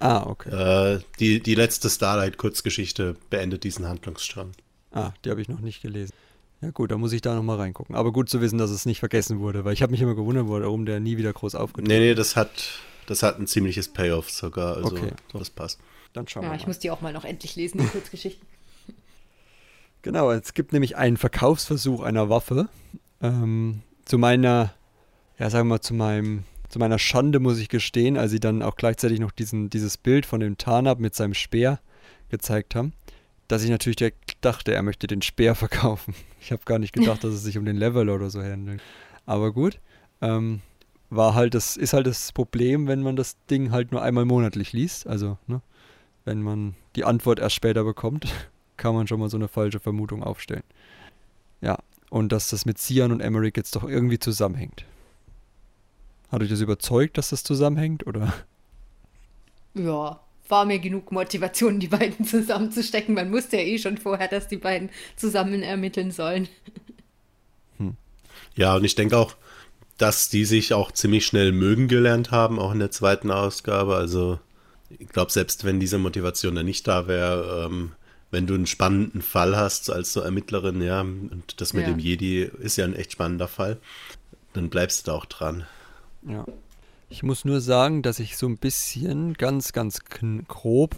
Ah, okay. Äh, die, die letzte Starlight-Kurzgeschichte beendet diesen Handlungsstrang. Ah, die habe ich noch nicht gelesen. Ja gut, da muss ich da nochmal reingucken. Aber gut zu wissen, dass es nicht vergessen wurde, weil ich habe mich immer gewundert, warum der nie wieder groß aufgetaucht Nee, nee, das hat, das hat ein ziemliches Payoff sogar. Also okay. das passt. Dann schauen ja, wir mal. Ich muss die auch mal noch endlich lesen, die Kurzgeschichten. genau, es gibt nämlich einen Verkaufsversuch einer Waffe. Ähm, zu meiner, ja sagen wir mal, zu meinem zu meiner Schande muss ich gestehen, als sie dann auch gleichzeitig noch diesen, dieses Bild von dem Tarnab mit seinem Speer gezeigt haben, dass ich natürlich direkt dachte, er möchte den Speer verkaufen. Ich habe gar nicht gedacht, dass es sich um den Level oder so handelt. Aber gut, ähm, war halt das, ist halt das Problem, wenn man das Ding halt nur einmal monatlich liest. Also, ne, wenn man die Antwort erst später bekommt, kann man schon mal so eine falsche Vermutung aufstellen. Ja, und dass das mit Cian und Emmerich jetzt doch irgendwie zusammenhängt. Hat euch das überzeugt, dass das zusammenhängt, oder? Ja, war mir genug Motivation, die beiden zusammenzustecken. Man wusste ja eh schon vorher, dass die beiden zusammen ermitteln sollen. Hm. Ja, und ich denke auch, dass die sich auch ziemlich schnell mögen gelernt haben, auch in der zweiten Ausgabe. Also ich glaube, selbst wenn diese Motivation dann nicht da wäre, ähm, wenn du einen spannenden Fall hast als so Ermittlerin, ja, und das mit ja. dem Jedi ist ja ein echt spannender Fall, dann bleibst du da auch dran. Ja. Ich muss nur sagen, dass ich so ein bisschen, ganz, ganz grob,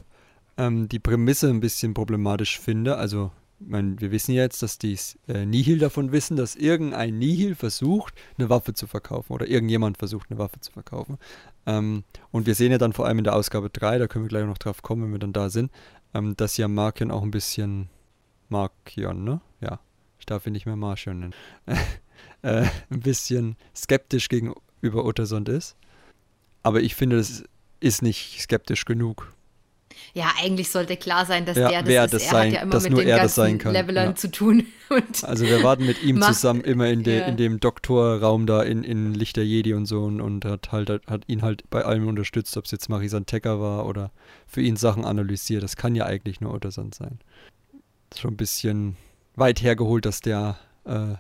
ähm, die Prämisse ein bisschen problematisch finde. Also, mein, wir wissen jetzt, dass die äh, Nihil davon wissen, dass irgendein Nihil versucht, eine Waffe zu verkaufen oder irgendjemand versucht, eine Waffe zu verkaufen. Ähm, und wir sehen ja dann vor allem in der Ausgabe 3, da können wir gleich noch drauf kommen, wenn wir dann da sind, ähm, dass ja Markion auch ein bisschen Markion, ne? Ja, ich darf ihn nicht mehr Markion nennen. äh, ein bisschen skeptisch gegen über Uttersund ist. Aber ich finde, das ist nicht skeptisch genug. Ja, eigentlich sollte klar sein, dass Ja, der das wer ist. das er sein- hat ja immer dass mit nur den er das sein kann, Levelern ja. zu tun. Also wir warten mit ihm Macht- zusammen immer in, de, ja. in dem Doktorraum da in, in Lichter Jedi und so und, und hat halt hat ihn halt bei allem unterstützt, ob es jetzt Marisan Tecker war oder für ihn Sachen analysiert. Das kann ja eigentlich nur Ottersand sein. ist schon ein bisschen weit hergeholt, dass der äh,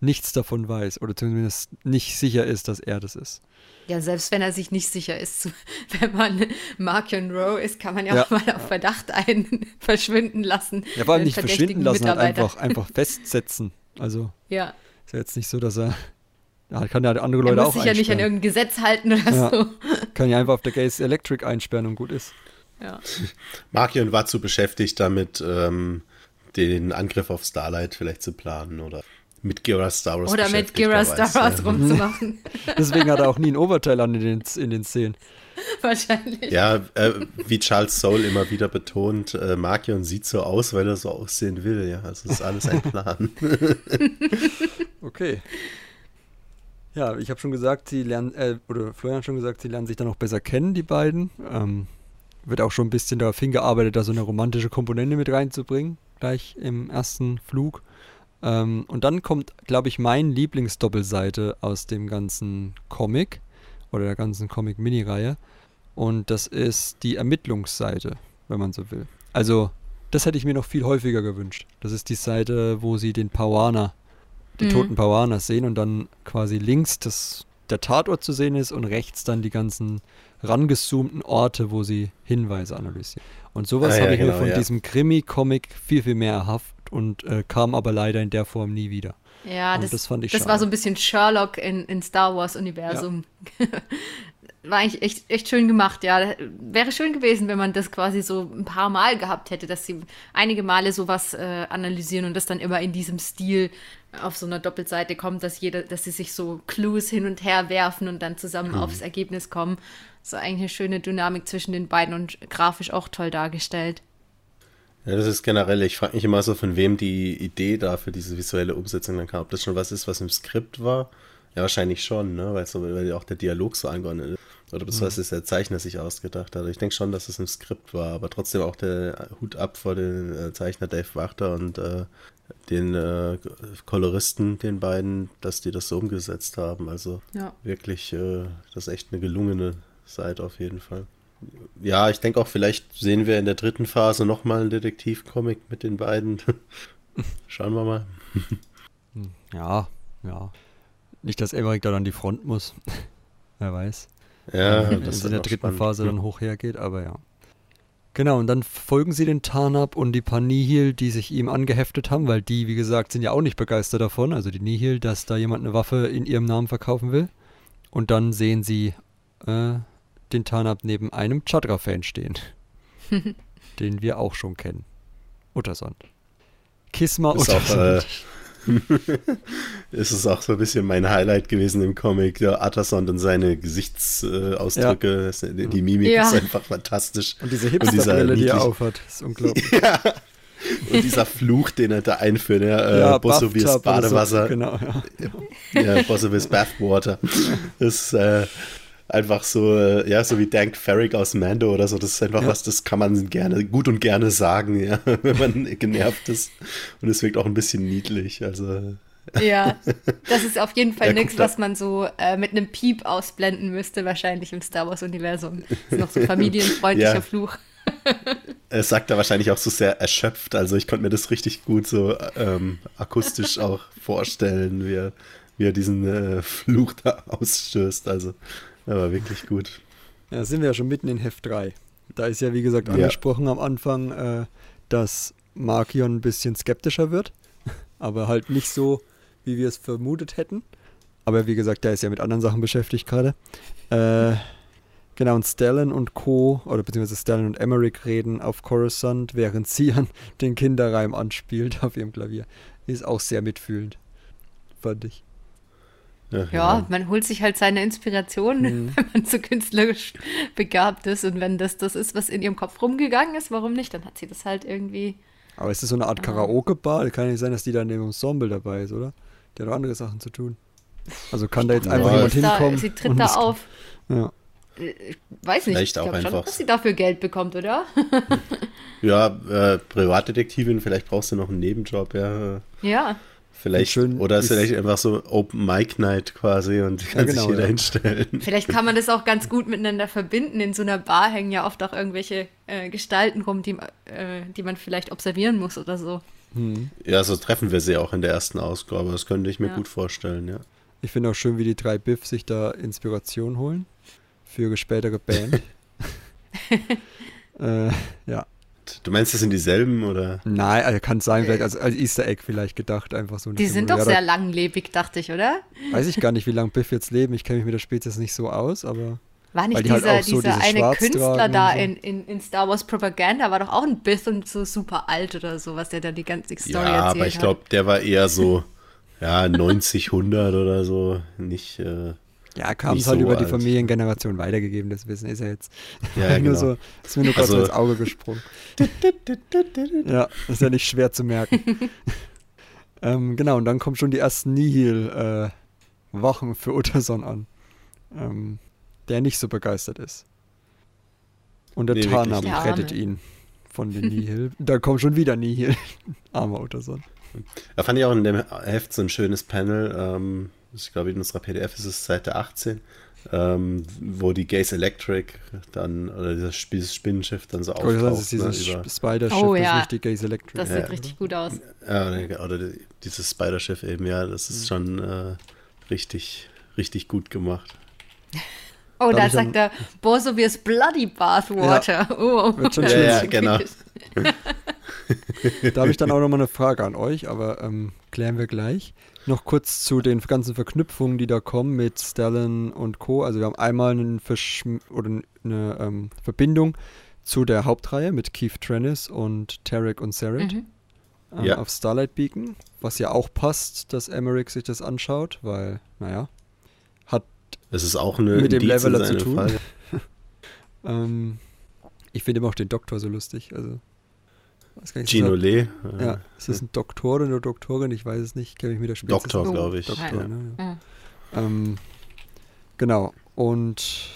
nichts davon weiß oder zumindest nicht sicher ist, dass er das ist. ja, selbst wenn er sich nicht sicher ist, wenn man Markion Rowe ist, kann man ja, Ja. auch mal auf Verdacht einen verschwinden lassen. Ja, vor allem nicht verschwinden lassen, halt einfach, einfach festsetzen. Also Ja, ist ja jetzt nicht so, dass er. Ja, kann ja andere er Leute muss auch sich ja nicht an irgendein Gesetz halten oder Ja. so. Kann ja einfach auf der Gaze Electric einsperren und gut ist. Ja. Markion war zu beschäftigt damit, ähm, den Angriff auf Starlight vielleicht zu planen oder mit Gira Staros Oder mit Gira Staros ja. rumzumachen. Deswegen hat er auch nie ein Oberteil an in den, in den Szenen. Wahrscheinlich. Ja, äh, wie Charles Soule immer wieder betont, äh, Markion sieht so aus, weil er so aussehen will. Ja, also es ist alles ein Plan. Okay. Ja, ich habe schon gesagt, sie lernen, äh, oder Florian hat schon gesagt, sie lernen sich dann noch besser kennen, die beiden. Ähm, wird auch schon ein bisschen darauf hingearbeitet, da so eine romantische Komponente mit reinzubringen, gleich im ersten Flug. Ähm, und dann kommt, glaube ich, mein Lieblingsdoppelseite aus dem ganzen Comic oder der ganzen Comic-Mini-Reihe. Und das ist die Ermittlungsseite, wenn man so will. Also, das hätte ich mir noch viel häufiger gewünscht. Das ist die Seite, wo sie den Pawana, die Mhm. toten Pawanas sehen und dann quasi links das, der Tatort zu sehen ist und rechts dann die ganzen rangezoomten Orte, wo sie Hinweise analysieren. Und sowas Ah, ja, habe ich mir genau, von ja. diesem Krimi-Comic viel, viel mehr erhofft und äh, kam aber leider in der Form nie wieder. Ja, das, das fand ich das schade. war so ein bisschen Sherlock in, in Star Wars-Universum. war eigentlich echt, echt schön gemacht, ja. Wäre schön gewesen, wenn man das quasi so ein paar Mal gehabt hätte, dass sie einige Male sowas äh, analysieren und das dann immer in diesem Stil auf so einer Doppelseite kommt, dass jeder, dass sie sich so Clues hin und her werfen und dann zusammen aufs Ergebnis kommen. So eigentlich eine schöne Dynamik zwischen den beiden und grafisch auch toll dargestellt. Ja, das ist generell, ich frage mich immer so, von wem die Idee da für diese visuelle Umsetzung dann kam. Ob das schon was ist, was im Skript war? Ja, wahrscheinlich schon, ne? Weil, so, weil auch der Dialog so angeordnet ist. Oder das, was ist der Zeichner sich ausgedacht hat. Ich denke schon, dass es im Skript war, aber trotzdem auch der Hut ab vor den äh, Zeichner Dave Wachter und äh, den äh, Koloristen, den beiden, dass die das so umgesetzt haben. Also Ja. wirklich, äh, das ist echt eine gelungene Seite auf jeden Fall. Ja, ich denke auch, vielleicht sehen wir in der dritten Phase nochmal einen Detektivcomic mit den beiden. Schauen wir mal. Ja, ja. Nicht, dass Emmerich da an die Front muss. Wer weiß. Ja, Wenn das es wird in der dritten spannend. Phase dann hoch hergeht, aber ja. Genau, und dann folgen sie den Tarnab und die paar Nihil, die sich ihm angeheftet haben, weil die, wie gesagt, sind ja auch nicht begeistert davon, also die Nihil, dass da jemand eine Waffe in ihrem Namen verkaufen will. Und dann sehen sie äh, den Tarnab neben einem Chadra-Fan stehen, den wir auch schon kennen. Uttersand. Kisma Ist auch, Uttersand. ist es auch so ein bisschen mein Highlight gewesen im Comic. Der Atterson und seine Gesichtsausdrücke, die, die Mimik Ja. ist einfach fantastisch. und diese dieser Hipsterbrille, die er aufhat, ist unglaublich. Und dieser Fluch, den er da einführt, ja, äh, Ja, Bossovirs Bathtub oder so, Badewasser, Genau, ja. ja, Bossovirs Bathwater, ist äh, einfach so, äh, ja, so wie Dank Ferrick aus Mando oder so. Das ist einfach Ja. was, das kann man gerne, gut und gerne sagen, ja, wenn man genervt ist. Und es wirkt auch ein bisschen niedlich. Also Ja, das ist auf jeden Fall Ja, nichts, da- was man so äh, mit einem Piep ausblenden müsste, wahrscheinlich im Star Wars-Universum. Ist noch so ein familienfreundlicher Ja. Fluch. Es sagt er wahrscheinlich auch so sehr erschöpft. Also ich konnte mir das richtig gut so ähm, akustisch auch vorstellen, wie er, wie er diesen äh, Fluch da ausstößt. Also er war wirklich gut. Ja, sind wir ja schon mitten in Heft 3. Da ist ja, wie gesagt, Ja. angesprochen am Anfang, äh, dass Markion ein bisschen skeptischer wird. Aber halt nicht so, wie wir es vermutet hätten. Aber wie gesagt, der ist ja mit anderen Sachen beschäftigt gerade. Äh, genau, und Stellan und Co., oder beziehungsweise Stellan und Emmerich reden auf Coruscant, während sie an den Kinderreim anspielt auf ihrem Klavier. Ist auch sehr mitfühlend. Fand ich. Ja, man holt sich halt seine Inspiration, Mhm. wenn man so künstlerisch begabt ist. Und wenn das das ist, was in ihrem Kopf rumgegangen ist, warum nicht? Dann hat sie das halt irgendwie. Aber ist das so eine Art Karaoke-Bar? Kann nicht sein, dass die da in dem Ensemble dabei ist, oder? Der hat doch andere Sachen zu tun. Also kann da jetzt Ja, einfach jemand ist da, hinkommen. sie tritt und da auf. Ja. Ich weiß nicht, Vielleicht ich auch glaube schon, einfach- dass sie dafür Geld bekommt, oder? Ja, äh, Privatdetektivin, vielleicht brauchst du noch einen Nebenjob, ja. ja. Vielleicht, Schön oder ist vielleicht einfach so Open Mic Night quasi und kann genau, sich jeder ja. hinstellen. Vielleicht kann man das auch ganz gut miteinander verbinden. In so einer Bar hängen ja oft auch irgendwelche äh, Gestalten rum, die, äh, die man vielleicht observieren muss oder so. Ja, so treffen wir sie auch in der ersten Ausgabe. Das könnte ich mir Ja. gut vorstellen, ja. Ich finde auch schön, wie die drei Biff sich da Inspiration holen für ihre spätere Band. äh, ja. Du meinst, das sind dieselben oder? Nein, also kann sein, vielleicht als, als Easter Egg vielleicht gedacht, einfach so. Die sind doch ja, sehr langlebig, dachte ich, oder? Weiß ich gar nicht, wie lange Biff jetzt leben. Ich kenne mich mit der Spezies nicht so aus, aber War nicht die halt dieser, auch so dieser dieses eine Schwarz Künstler da so. in, in, in Star Wars Propaganda, war doch auch ein Biff und so super alt oder so, was der da die ganze Story Ja, erzählt aber ich hat. glaube, der war eher so, ja, 90, 100 oder so. Nicht, äh, ja, kam es halt so über die alt. Familiengeneration weitergeben. Das Wissen ist ja jetzt Ja, ja, nur genau. so, ist mir nur gerade so Also- ins Auge gesprungen. ja, ist ja nicht schwer zu merken. ähm, genau, und dann kommen schon die ersten Nihil-Wachen für Utterson an, ähm, der nicht so begeistert ist. Und der Nee, Tarnam rettet ihn von den Nihil. da kommt schon wieder Nihil. Armer Utterson. Da fand ich auch in dem Heft so ein schönes Panel. Ähm, ich glaube, in unserer PDF ist es Seite 18, ähm, wo die Gaze Electric dann, oder dieses, Sp- dieses Spinnenschiff dann so Ich wollte sagen, das ist auftaucht. dieses Ne, Spider-Schiff, Oh, das ja. nicht die Gaze Electric Das sieht oder? richtig gut aus. ja, oder, oder die- dieses Spider-Schiff eben, ja, das ist schon äh, richtig, richtig gut gemacht. Oh, Da sagt er, boah, so wie es Bloody Bathwater. Oh, schwierig. ist Ja, schon genau. Da habe ich dann auch nochmal eine Frage an euch, aber ähm, klären wir gleich. Noch kurz zu den ganzen Verknüpfungen, die da kommen mit Stalin und Co. Also wir haben einmal einen Verschm oder eine ähm, Verbindung zu der Hauptreihe mit Keith Trennis und Tarek und Sarek Mhm. ähm, Ja. auf Starlight Beacon, was ja auch passt, dass Emmerich sich das anschaut, weil, naja, hat Das ist auch eine Mit dem Indiz in Leveler zu tun. Ähm, ich finde immer auch den Doktor so lustig. Also, Gino Lee. das- Ja, ist das ein Doktor oder eine Doktorin? Ich weiß es nicht. Kenne mich mit der Spezies Doktor, glaube ich. Doktor, Ja. ne? Ja. Ja. Ähm, genau. Und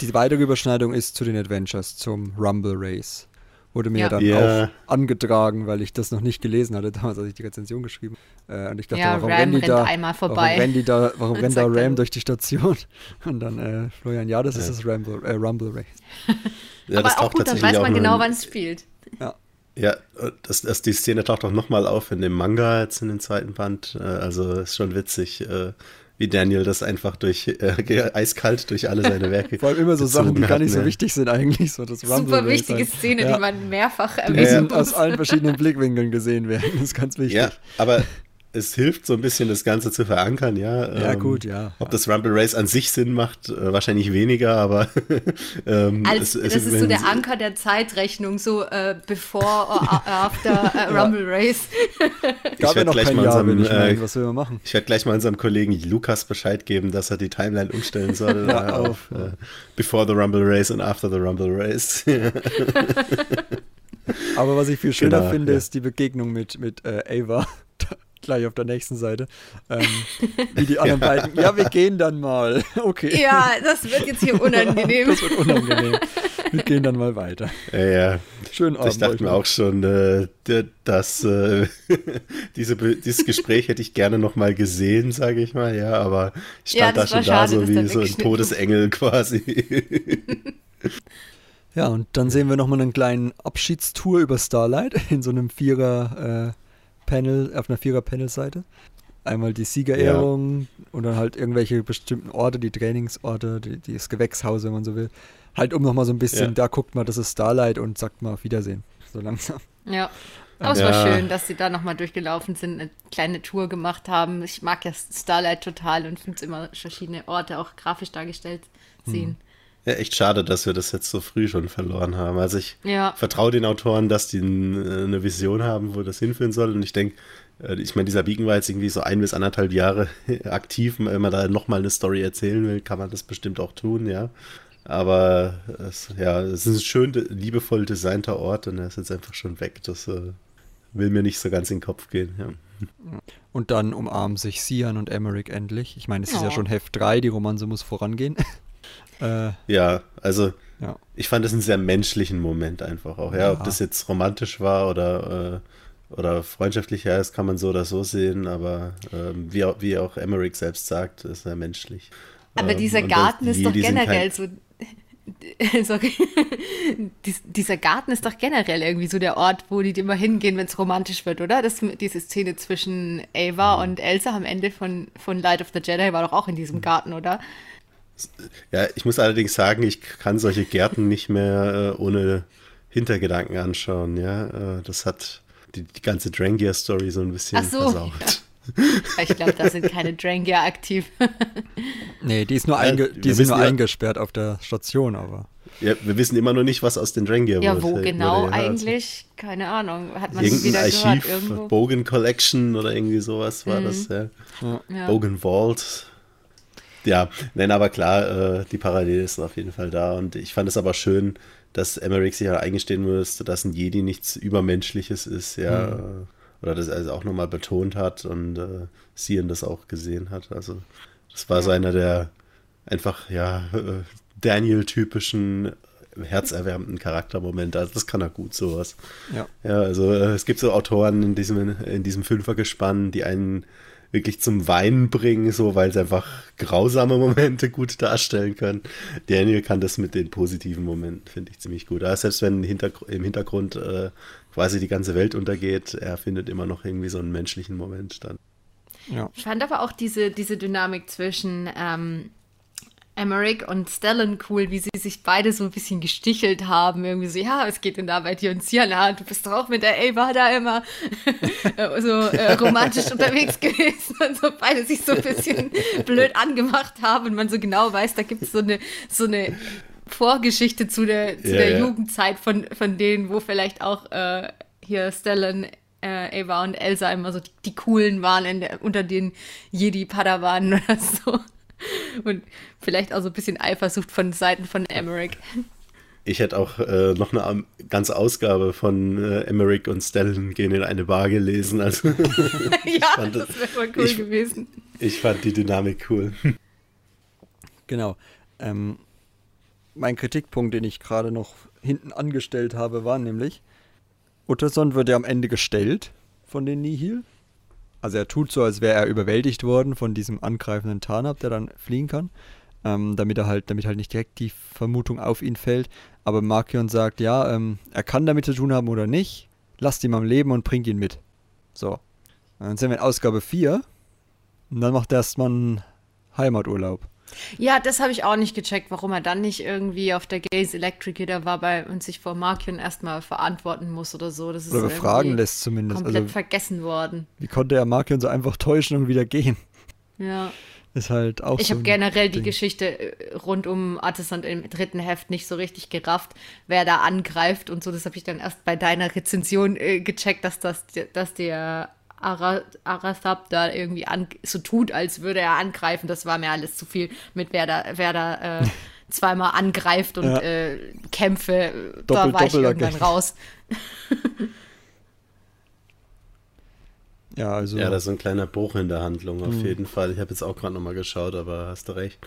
die weitere Überschneidung ist zu den Adventures, zum Rumble Race. Wurde mir Ja. dann Ja. auch angetragen, weil ich das noch nicht gelesen hatte, damals, als ich die Rezension geschrieben äh, Und ich dachte, Ja, warum Ram rennt da, einmal warum vorbei. rennen die da, warum rennt da Ram durch die Station? Und dann äh, Florian, ja, das ist Ja. das Rumble, äh, Rumble Race. Ja, Aber das auch gut, dann weiß man genau, wann es spielt. Ja, das, das, die Szene taucht auch nochmal auf in dem Manga jetzt in dem zweiten Band. Äh, Also ist schon witzig, äh, wie Daniel das einfach durch äh, eiskalt durch alle seine Werke. Vor allem immer so Sachen, die gar hat, nicht so ne? wichtig sind eigentlich. So das Rumble Super wichtige. Szene, ja. die man mehrfach Die erwähnen müssen muss. aus allen verschiedenen Blickwinkeln gesehen werden. Das ist ganz wichtig. Ja, aber es hilft so ein bisschen, das Ganze zu verankern, ja. Ja, Ähm, gut, ja. Ob das Rumble Race an sich Sinn macht, äh, wahrscheinlich weniger, aber ähm, Als, es- es- das ist so der Anker der Zeitrechnung, so äh, before or after äh, Rumble Race. Gab Ich ja werd noch gleich kein mal Jahr, unserem, äh, Was will man machen? Ich werde gleich mal unserem Kollegen Lukas Bescheid geben, dass er die Timeline umstellen soll Ja, äh, auf äh, Before the Rumble Race und After the Rumble Race. Aber was ich viel schöner Genau, finde, ja. ist die Begegnung mit, mit äh, Ava. Gleich auf der nächsten Seite. Ähm, wie die anderen beiden. Ja, wir gehen dann mal. Okay. Ja, das wird jetzt hier unangenehm. Das wird unangenehm. Wir gehen dann mal weiter. ja, ja. Schönen Abend. Ich dachte mir noch. auch schon, äh, dass äh, diese, dieses Gespräch hätte ich gerne noch mal gesehen, sage ich mal, ja, aber ich Ja, stand da das schon war da schade, so wie so ein Todesengel quasi. Ja, und dann sehen wir nochmal einen kleinen Abschiedstour über Starlight in so einem Vierer-Panel, auf einer Vierer-Panel-Seite. Einmal die Siegerehrung und dann halt irgendwelche bestimmten Orte, die Trainingsorte, die, die das Gewächshaus, wenn man so will. Halt um nochmal so ein bisschen, Ja. da guckt mal, das ist Starlight und sagt mal auf Wiedersehen. So langsam. Ja. Aber es Ja. war schön, dass sie da nochmal durchgelaufen sind, eine kleine Tour gemacht haben. Ich mag ja Starlight total und finde es immer verschiedene Orte auch grafisch dargestellt sehen. Ja, echt schade, dass wir das jetzt so früh schon verloren haben. Also ich Ja. vertraue den Autoren, dass die äh, eine Vision haben, wo das hinführen soll. Und ich denke, äh, ich meine, dieser Beacon war jetzt irgendwie so ein bis anderthalb Jahre aktiv. Wenn man da nochmal eine Story erzählen will, kann man das bestimmt auch tun, ja. Aber es, ja, es ist ein schön, liebevoll designter Ort und er ist jetzt einfach schon weg. Das äh, will mir nicht so ganz in den Kopf gehen. Ja. Und dann umarmen sich Sian und Emmerich endlich. Ich meine, es ist ja Oh. schon Heft 3, die Romanze muss vorangehen. Äh, Ja, also ja. ich fand es einen sehr menschlichen Moment einfach auch. Ja, Ja. ob das jetzt romantisch war oder, äh, oder freundschaftlich, ja, das kann man so oder so sehen, aber ähm, wie, auch, wie auch Emmerich selbst sagt, ist sehr menschlich. Aber Ähm, dieser Garten das- ist die- doch die sind generell so. Sorry. Dies, dieser Garten ist doch generell irgendwie so der Ort, wo die immer hingehen, wenn es romantisch wird, oder? Das, diese Szene zwischen Ava Mhm. und Elsa am Ende von, von Light of the Jedi war doch auch in diesem Garten, oder? Ja, ich muss allerdings sagen, ich kann solche Gärten nicht mehr äh, ohne Hintergedanken anschauen. Ja, äh, das hat die, die ganze Drangier-Story so ein bisschen Ach so, versaut. Ich glaube, da sind keine Drangier aktiv. Nee, die ist nur, Ja, einge wir die sind nur ja- eingesperrt auf der Station, aber. Ja, wir wissen immer noch nicht, was aus den Drangier Ja, wurde. wo genau wurde, ja. Also eigentlich? Keine Ahnung. Hat man Irgendein wieder gehört Archiv, irgendwo? Bogen Collection oder irgendwie sowas Mhm. war das, ja. Ja. Bogen Vault. Ja, nein, aber klar, äh, die Parallele ist auf jeden Fall da. Und ich fand es aber schön, dass Emmerich sich ja eingestehen müsste, dass ein Jedi nichts Übermenschliches ist, ja. äh, Oder das also auch nochmal betont hat und äh, Sion das auch gesehen hat. Also, das war so einer der einfach, ja, äh, Daniel-typischen, herzerwärmenden Charaktermomente. Also, das kann er gut, sowas. Ja. Ja, also äh, es gibt so Autoren in diesem, in diesem Fünfergespann, die einen wirklich zum Weinen bringen, so weil sie einfach grausame Momente gut darstellen können. Daniel kann das mit den positiven Momenten, finde ich ziemlich gut. Aber selbst wenn Hintergr im Hintergrund äh, quasi die ganze Welt untergeht, er findet immer noch irgendwie so einen menschlichen Moment dann. Ja. Ich fand aber auch diese, diese Dynamik zwischen ähm, Emmerich und Stellan cool, wie sie sich beide so ein bisschen gestichelt haben. Irgendwie so, ja, es geht denn da bei dir und Siana? Du bist doch auch mit der Ava da immer so äh, romantisch unterwegs gewesen und so beide sich so ein bisschen blöd angemacht haben und man so genau weiß, da gibt es so eine, so eine Vorgeschichte zu der, zu Ja, der ja. Jugendzeit von, von denen, wo vielleicht auch äh, hier Stellan, äh, Ava und Elsa immer so die, die coolen waren in der, unter den Jedi-Padawanen oder so. Und vielleicht auch so ein bisschen Eifersucht von Seiten von Emmerich. Ich hätte auch äh, noch eine ganze Ausgabe von äh, Emmerich und Stellan gehen in eine Bar gelesen. Also ja, das- wäre voll cool ich- gewesen. ich fand die Dynamik cool. Genau. Ähm, mein Kritikpunkt, den ich gerade noch hinten angestellt habe, war nämlich, Utterson wird ja am Ende gestellt von den Nihil. Also er tut so, als wäre er überwältigt worden von diesem angreifenden Tarnab, der dann fliehen kann, ähm, damit er halt, damit halt nicht direkt die Vermutung auf ihn fällt. Aber Markion sagt, ja, ähm, er kann damit zu tun haben oder nicht, lasst ihn am Leben und bringt ihn mit. So. Dann sind wir in Ausgabe 4 und dann macht er erstmal einen Heimaturlaub. Ja, das habe ich auch nicht gecheckt, warum er dann nicht irgendwie auf der Gaze Electric wieder war bei, und sich vor Markion erstmal verantworten muss oder so. Das ist Oder irgendwie lässt zumindest. komplett Also vergessen worden. Wie konnte er Markion so einfach täuschen und wieder gehen? Ja. Ist halt auch Ich so habe generell die Ding. Geschichte äh, rund um Artisan im dritten Heft nicht so richtig gerafft, wer da angreift und so. Das habe ich dann erst bei deiner Rezension äh, gecheckt, dass das, dass der Ara, Arathab da irgendwie an, so tut, als würde er angreifen. Das war mir alles zu viel mit wer da, wer da äh, zweimal angreift und Ja. äh, Kämpfe. äh, Doppel- da war ich irgendwann raus. Ja, also. Ja, das ist ein kleiner Bruch in der Handlung, auf Mhm. jeden Fall. Ich habe jetzt auch gerade nochmal geschaut, aber hast du recht.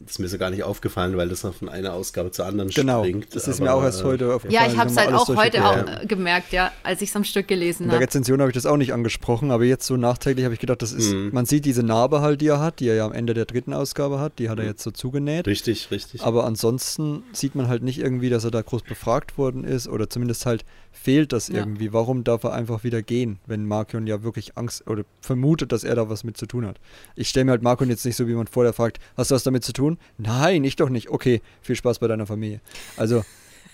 Das ist mir so gar nicht aufgefallen, weil das noch von einer Ausgabe zur anderen genau. springt. Das ist aber, mir auch erst äh, heute aufgefallen. Ja, ich habe es halt auch heute auch äh, gemerkt, ja, als ich es am Stück gelesen In der habe. Rezension habe ich das auch nicht angesprochen, aber jetzt so nachträglich habe ich gedacht, das ist, Mhm. man sieht diese Narbe halt, die er hat, die er ja am Ende der dritten Ausgabe hat, die hat er jetzt so zugenäht. Richtig, richtig. Aber ansonsten sieht man halt nicht irgendwie, dass er da groß befragt worden ist oder zumindest halt fehlt das Ja. irgendwie. Warum darf er einfach wieder gehen, wenn Markion ja wirklich Angst oder vermutet, dass er da was mit zu tun hat? Ich stelle mir halt Markion jetzt nicht so, wie man vorher fragt, hast du was damit zu tun? Nein, ich doch nicht. Okay, viel Spaß bei deiner Familie. Also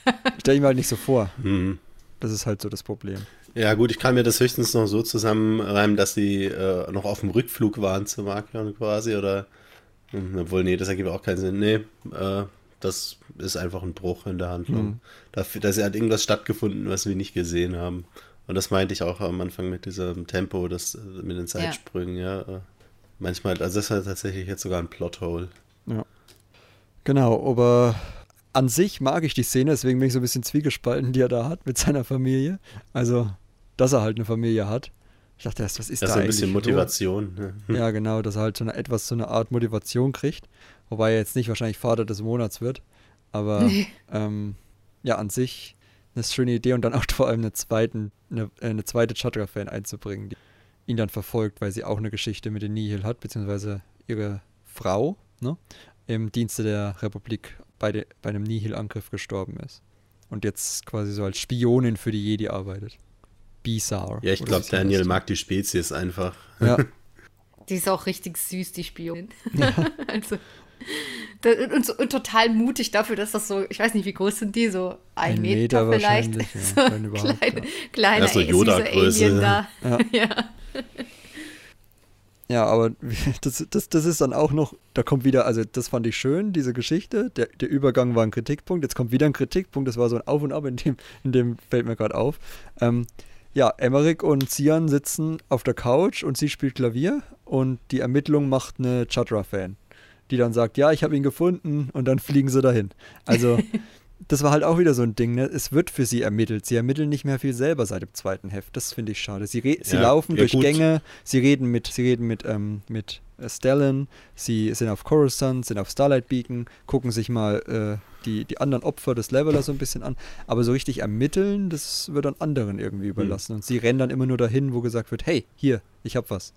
stelle ich mir halt nicht so vor. Mhm. Das ist halt so das Problem. Ja, gut, ich kann mir das höchstens noch so zusammenreimen, dass die äh, noch auf dem Rückflug waren zu Markion quasi, oder. Hm, Obwohl, nee, das ergibt auch keinen Sinn. Nee, äh, das ist einfach ein Bruch in der Handlung. Mhm. Dafür, da hat irgendwas stattgefunden, was wir nicht gesehen haben. Und das meinte ich auch am Anfang mit diesem Tempo, das äh, mit den Zeitsprüngen, ja. äh, Manchmal, also das ist tatsächlich jetzt sogar ein Plothole. Ja. Genau, aber an sich mag ich die Szene, deswegen bin ich so ein bisschen zwiegespalten, die er da hat mit seiner Familie. Also, dass er halt eine Familie hat, Ich dachte erst, was ist Das da ist ein eigentlich bisschen? Motivation. ne? Ja, genau, dass er halt so eine, etwas so eine Art Motivation kriegt. Wobei er jetzt nicht wahrscheinlich Vater des Monats wird. Aber ähm, ja, an sich eine schöne Idee und dann auch vor allem eine, zweiten, eine, äh, eine zweite Chatra-Fan einzubringen, die ihn dann verfolgt, weil sie auch eine Geschichte mit den Nihil hat, beziehungsweise ihre Frau ne, im Dienste der Republik bei, de, bei einem Nihil-Angriff gestorben ist. Und jetzt quasi so als Spionin für die Jedi arbeitet. Bizarre. Ja, ich glaube, Daniel heißt. mag die Spezies einfach. Ja, Die ist auch richtig süß, die Spionin. also, da, und, so, und total mutig dafür, dass das so, ich weiß nicht, wie groß sind die, so ein, Ein Meter, Meter vielleicht. wahrscheinlich, ja, so überhaupt, kleine, ja. kleine Ja, so ey, süße Yoda-Größe. Alien da. Ja. ja. Ja, aber das, das, das ist dann auch noch, da kommt wieder, also das fand ich schön, diese Geschichte. Der, der Übergang war ein Kritikpunkt, jetzt kommt wieder ein Kritikpunkt, das war so ein Auf und Ab, in dem, in dem fällt mir gerade auf. Ähm, ja, Emmerich und Cian sitzen auf der Couch und sie spielt Klavier und die Ermittlung macht eine Chadra-Fan, die dann sagt, ja, ich habe ihn gefunden und dann fliegen sie dahin. Also das war halt auch wieder so ein Ding, ne? es wird für sie ermittelt. Sie ermitteln nicht mehr viel selber seit dem zweiten Heft. Das finde ich schade. Sie, re sie Ja, laufen ja, durch gut. Gänge, sie reden mit, sie reden mit, ähm, mit äh, Stellan, sie sind auf Coruscant, sind auf Starlight Beacon, gucken sich mal äh, die, die anderen Opfer des Levelers so ein bisschen an. Aber so richtig ermitteln, das wird dann anderen irgendwie Hm. überlassen. Und sie rennen dann immer nur dahin, wo gesagt wird, hey, hier, ich hab was.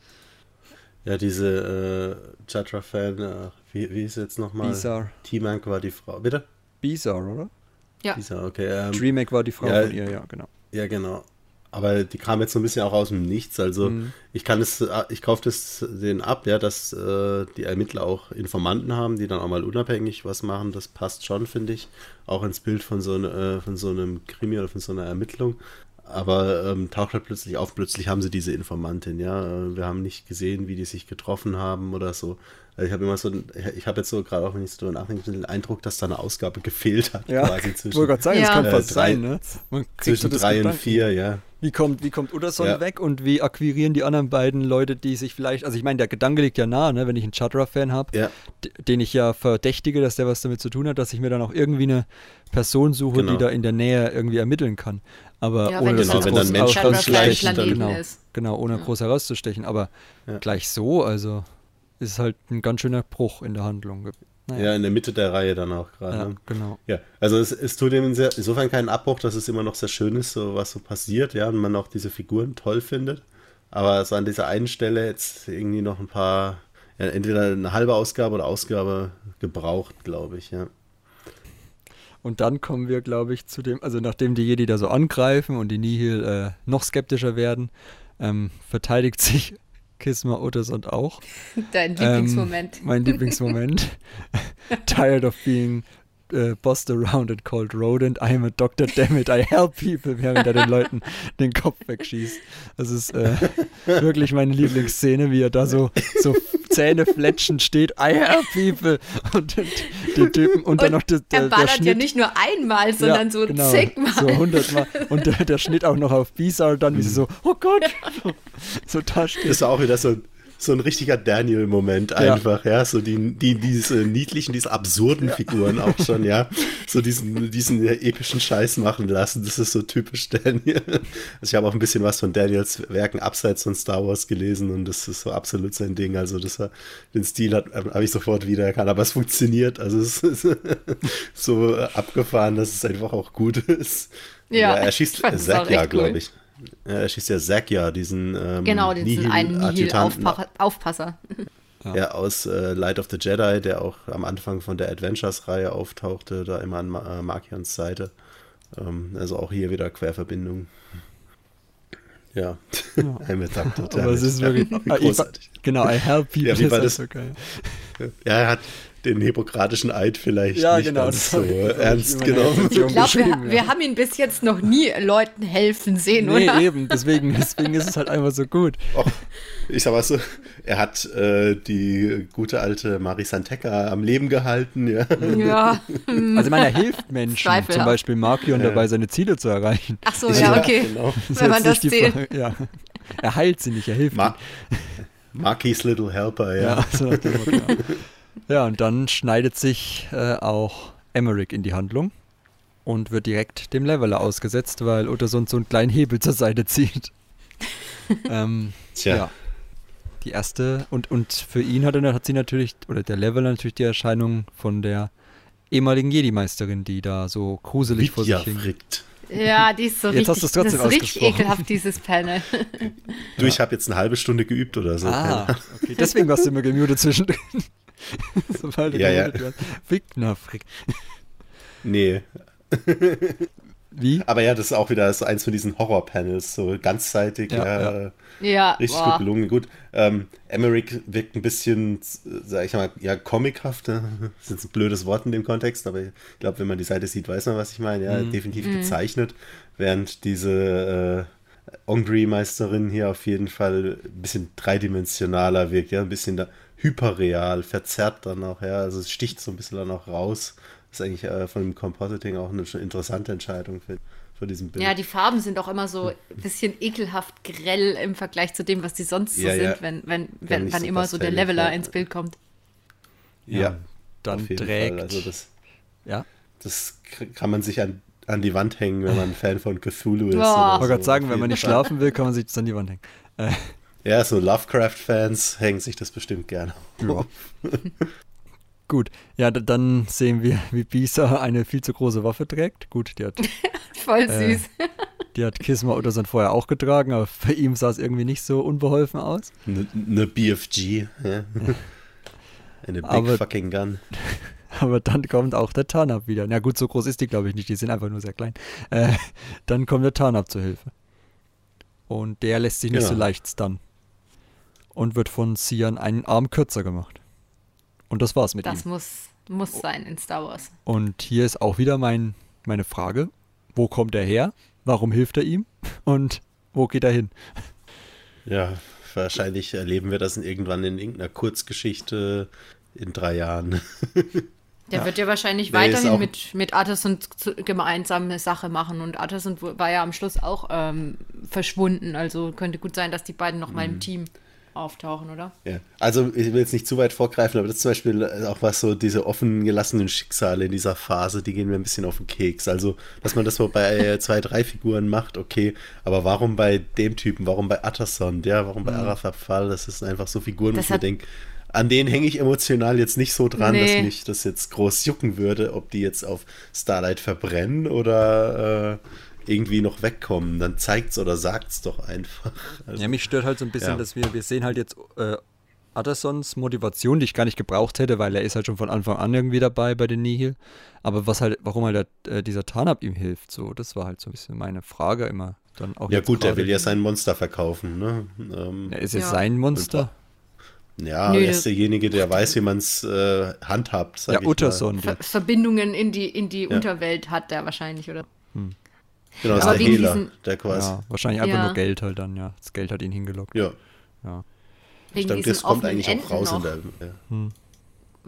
Ja, diese äh, Chatra-Fan, äh, wie, wie ist jetzt nochmal? Bizarre. T-Mank war die Frau. Bitte? Bizarre, oder? Ja. Bizarre, okay. Ähm, Dreamac war die Frau ja, von ihr, ja, genau. Ja, genau. Aber die kam jetzt so ein bisschen auch aus dem Nichts. Also Mhm. ich kann es, äh, ich kaufe das den ab, ja, dass äh, die Ermittler auch Informanten haben, die dann auch mal unabhängig was machen. Das passt schon, finde ich. Auch ins Bild von so, ne, äh, von so einem Krimi oder von so einer Ermittlung. Aber ähm, taucht halt plötzlich auf, plötzlich haben sie diese Informantin, ja. Äh, Wir haben nicht gesehen, wie die sich getroffen haben oder so. Also ich habe immer so, ich habe jetzt so gerade auch, wenn ich so drüber nachdenke, den Eindruck, dass da eine Ausgabe gefehlt hat, Ja, quasi ich zwischen, wollte gerade sagen, Ja. es kann Äh, fast drei- sein, ne? Man zwischen so drei und Gedanken. vier, ja. Wie kommt, wie kommt Utterson Ja. weg und wie akquirieren die anderen beiden Leute, die sich vielleicht, also ich meine, der Gedanke liegt ja nahe, ne, wenn ich einen Chadra-Fan habe, Ja. den ich ja verdächtige, dass der was damit zu tun hat, dass ich mir dann auch irgendwie eine Person suche, Genau. die da in der Nähe irgendwie ermitteln kann. Aber Ja, ohne jetzt Genau, wenn groß dann Mensch Genau, genau, ohne groß herauszustechen. Aber Ja. gleich so, also ist halt ein ganz schöner Bruch in der Handlung. Naja. Ja, in der Mitte der Reihe dann auch gerade. Ja, ne? genau. Ja, also es, es tut sehr, insofern keinen Abbruch, dass es immer noch sehr schön ist, so was so passiert, ja, und man auch diese Figuren toll findet. Aber so an dieser einen Stelle jetzt irgendwie noch ein paar, ja, entweder eine halbe Ausgabe oder Ausgabe gebraucht, glaube ich, ja. Und dann kommen wir, glaube ich, zu dem, also nachdem die Jedi da so angreifen und die Nihil äh, noch skeptischer werden, ähm, verteidigt sich Kisma Uttersund auch. Dein Ähm, Lieblingsmoment. mein Lieblingsmoment. Tired of being äh, bossed around and called rodent. I'm a doctor, damn it, I help people, während er den Leuten den Kopf wegschießt. Das ist äh, wirklich meine Lieblingsszene, wie er da so, so Zähne fletschend steht. I help people. Und den, den Typen und, dann noch der, der, er der ballert Schnitt. ja nicht nur einmal, sondern so genau, zigmal. So hundertmal. Und der, der Schnitt auch noch auf Bizarre dann, wie sie so, oh Gott, so da steht. Das war auch wieder so, so ein richtiger Daniel-Moment Ja. einfach, ja. So die, die, diese niedlichen, diese absurden Figuren auch schon, ja. So diesen, diesen epischen Scheiß machen lassen. Das ist so typisch Daniel. Also ich habe auch ein bisschen was von Daniels Werken abseits von Star Wars gelesen und das ist so absolut sein Ding. Also das war, den Stil hat- habe ich sofort wiedererkannt, aber es funktioniert. Also es ist so abgefahren, dass es einfach auch gut ist. Ja, er ich schießt Zack ja, glaube ich. Ja, Er schießt ja Zack ja, diesen ähm, Genau, diesen einen Nihil-Aufpasser. ja. aus äh, Light of the Jedi, der auch am Anfang von der Adventures-Reihe auftauchte, da immer an Ma äh, Markions Seite. Ähm, also auch hier wieder Querverbindung. Ja, I'm a doctor. Aber es ist wirklich. Ah, ich, großartig. genau, I help people. Ja, wie war das? so geil. Ja, er hat den hippokratischen Eid vielleicht Ja, nicht genau, so ernst genommen. Ich glaube, wir, wir haben ihn bis jetzt noch nie Leuten helfen sehen, Nee, oder? eben, deswegen, deswegen ist es halt einfach so gut. Och, ich sag mal so, er hat äh, die gute alte Marisanteca am Leben gehalten, ja. Ja. Also ich meine, er hilft Menschen, Zweifelhaft. zum Beispiel Markion Ja. dabei, seine Ziele zu erreichen. Ach so, ja, ja- okay. genau. Wenn man das zählt. Frage- Ja. Er heilt sie nicht, er hilft Ma Marky's Little Helper, ja. Ja, so nach dem Motto, ja. und dann schneidet sich äh, auch Emmerich in die Handlung und wird direkt dem Leveler ausgesetzt, weil Uttersund so einen kleinen Hebel zur Seite zieht. ähm, Tja. Ja. Die erste, und, und für ihn hat, er, hat sie natürlich, oder der Level natürlich die Erscheinung von der ehemaligen Jedi-Meisterin, die da so gruselig vor sich hing. Vidya-Frikt. Ja, die ist so Jetzt richtig, hast das ist richtig ekelhaft, dieses Panel. Du, ich habe jetzt eine halbe Stunde geübt oder so. Ah, okay. Deswegen warst du immer gemutet zwischendrin. Sobald du Ja, ja. gemutet wirst. Frick. Nee, Wie? aber ja, das ist auch wieder ist eins von diesen Horror-Panels, so ganzseitig, Ja, ja, ja. äh, Ja, richtig boah. gut gelungen. Gut, ähm, Emmerich wirkt ein bisschen, sag ich mal, ja, comichaft. Das ist jetzt ein blödes Wort in dem Kontext, aber ich glaube, wenn man die Seite sieht, weiß man, was ich meine. Ja, definitiv gezeichnet, während diese äh, Ongri-Meisterin hier auf jeden Fall ein bisschen dreidimensionaler wirkt, ja, ein bisschen da hyperreal, verzerrt dann auch, ja, also es sticht so ein bisschen dann auch raus. Das ist eigentlich äh, von dem Compositing auch eine schon interessante Entscheidung für, für diesen Bild. Ja, die Farben sind auch immer so ein bisschen ekelhaft grell im Vergleich zu dem, was die sonst so Ja, ja. sind, wenn, wenn, wenn, nicht wann so immer so der Leveler ja. ins Bild kommt. ja, Dann auf jeden trägt. Fall. Also das, ja. Das kann man sich an, an die Wand hängen, wenn man ein Fan von Cthulhu ist. Oder Ich wollte gerade sagen, wenn man nicht schlafen will, kann man sich das an die Wand hängen. Äh, Ja, so Lovecraft-Fans hängen sich das bestimmt gerne. ja. Gut, ja, dann sehen wir, wie Bisa eine viel zu große Waffe trägt. Gut, die hat, Voll Äh, süß. die hat Kisma oder so vorher auch getragen, aber bei ihm sah es irgendwie nicht so unbeholfen aus. Eine ne BFG. Ja. Eine Big Aber- fucking Gun. Aber dann kommt auch der Tarnab wieder. Na gut, so groß ist die, glaube ich, nicht. Die sind einfach nur sehr klein. Äh, dann kommt der Tarnab zur Hilfe. Und der lässt sich nicht Genau. so leicht stunnen. Und wird von Sian einen Arm kürzer gemacht. Und das war's mit Das ihm. muss, muss sein in Star Wars. Und hier ist auch wieder mein, meine Frage. Wo kommt er her? Warum hilft er ihm? Und wo geht er hin? Ja, wahrscheinlich erleben wir das in, irgendwann in irgendeiner Kurzgeschichte in drei Jahren. Der wird ja wahrscheinlich Der weiterhin mit, mit Atterson zu- gemeinsame Sache machen. Und Atterson war ja am Schluss auch ähm, verschwunden. Also könnte gut sein, dass die beiden noch Mhm. mal im Team auftauchen, oder? Ja. Also ich will jetzt nicht zu weit vorgreifen, aber das ist zum Beispiel auch was so diese offen gelassenen Schicksale in dieser Phase, die gehen mir ein bisschen auf den Keks. Also, dass man das so bei zwei, drei Figuren macht, okay, aber warum bei dem Typen, warum bei Atterson, der, warum bei Arafat Fall, das ist einfach so Figuren, wo ich mir denke, an denen hänge ich emotional jetzt nicht so dran, dass Nee. mich das jetzt groß jucken würde, ob die jetzt auf Starlight verbrennen oder äh, irgendwie noch wegkommen. Dann zeigt's oder sagt's doch einfach. Also, Ja, mich stört halt so ein bisschen, Ja. dass wir, wir sehen halt jetzt äh, Addersons Motivation, die ich gar nicht gebraucht hätte, weil er ist halt schon von Anfang an irgendwie dabei bei den Nihil. Aber was halt, warum halt der, äh, dieser Tarnab ihm hilft, so, das war halt so ein bisschen meine Frage immer. Dann auch ja gut, der gerade- will ja sein Monster verkaufen, ne? Ähm, Ja, ist jetzt Ja. sein Monster. Ja, Nö, er ist derjenige, der weiß, wie man es äh, handhabt. Sag Ja, ich mal. Utterson. Ver Verbindungen in die, in die Unterwelt hat der wahrscheinlich, oder? Genau, ist Aber der wegen Hehler, diesen- der quasi. Ja, wahrscheinlich einfach Ja. nur Geld halt dann, ja. Das Geld hat ihn hingelockt. Ja, Ja. ich Wegen glaube, diesen das kommt offenen eigentlich Enden auch raus noch. in der. Ja.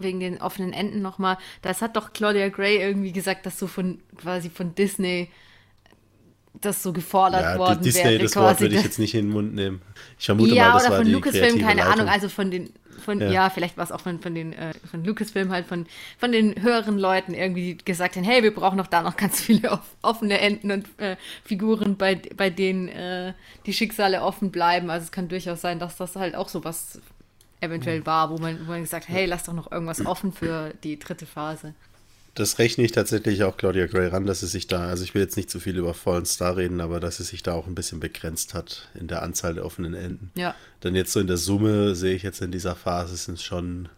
wegen den offenen Enden nochmal. Das hat doch Claudia Gray irgendwie gesagt, dass so von quasi von Disney das so gefordert Ja, worden Disney, wäre. das Wort quasi würde ich das- jetzt nicht in den Mund nehmen. Ich vermute ja, mal, das oder war von Lucasfilm, keine Leitung. Ahnung, also von den, von, Ja. ja, vielleicht war es auch von, von den, äh, von Lucasfilm halt, von, von den höheren Leuten irgendwie die gesagt haben, hey, wir brauchen noch da noch ganz viele off offene Enden und äh, Figuren, bei, bei denen äh, die Schicksale offen bleiben. Also es kann durchaus sein, dass das halt auch sowas eventuell war, wo man, wo man gesagt hat, hey, lass doch noch irgendwas offen für die dritte Phase. Das rechne ich tatsächlich auch Claudia Gray ran, dass sie sich da, also ich will jetzt nicht zu viel über Fallen Star reden, aber dass sie sich da auch ein bisschen begrenzt hat in der Anzahl der offenen Enden. Ja. Denn jetzt so in der Summe sehe ich jetzt in dieser Phase sind es schon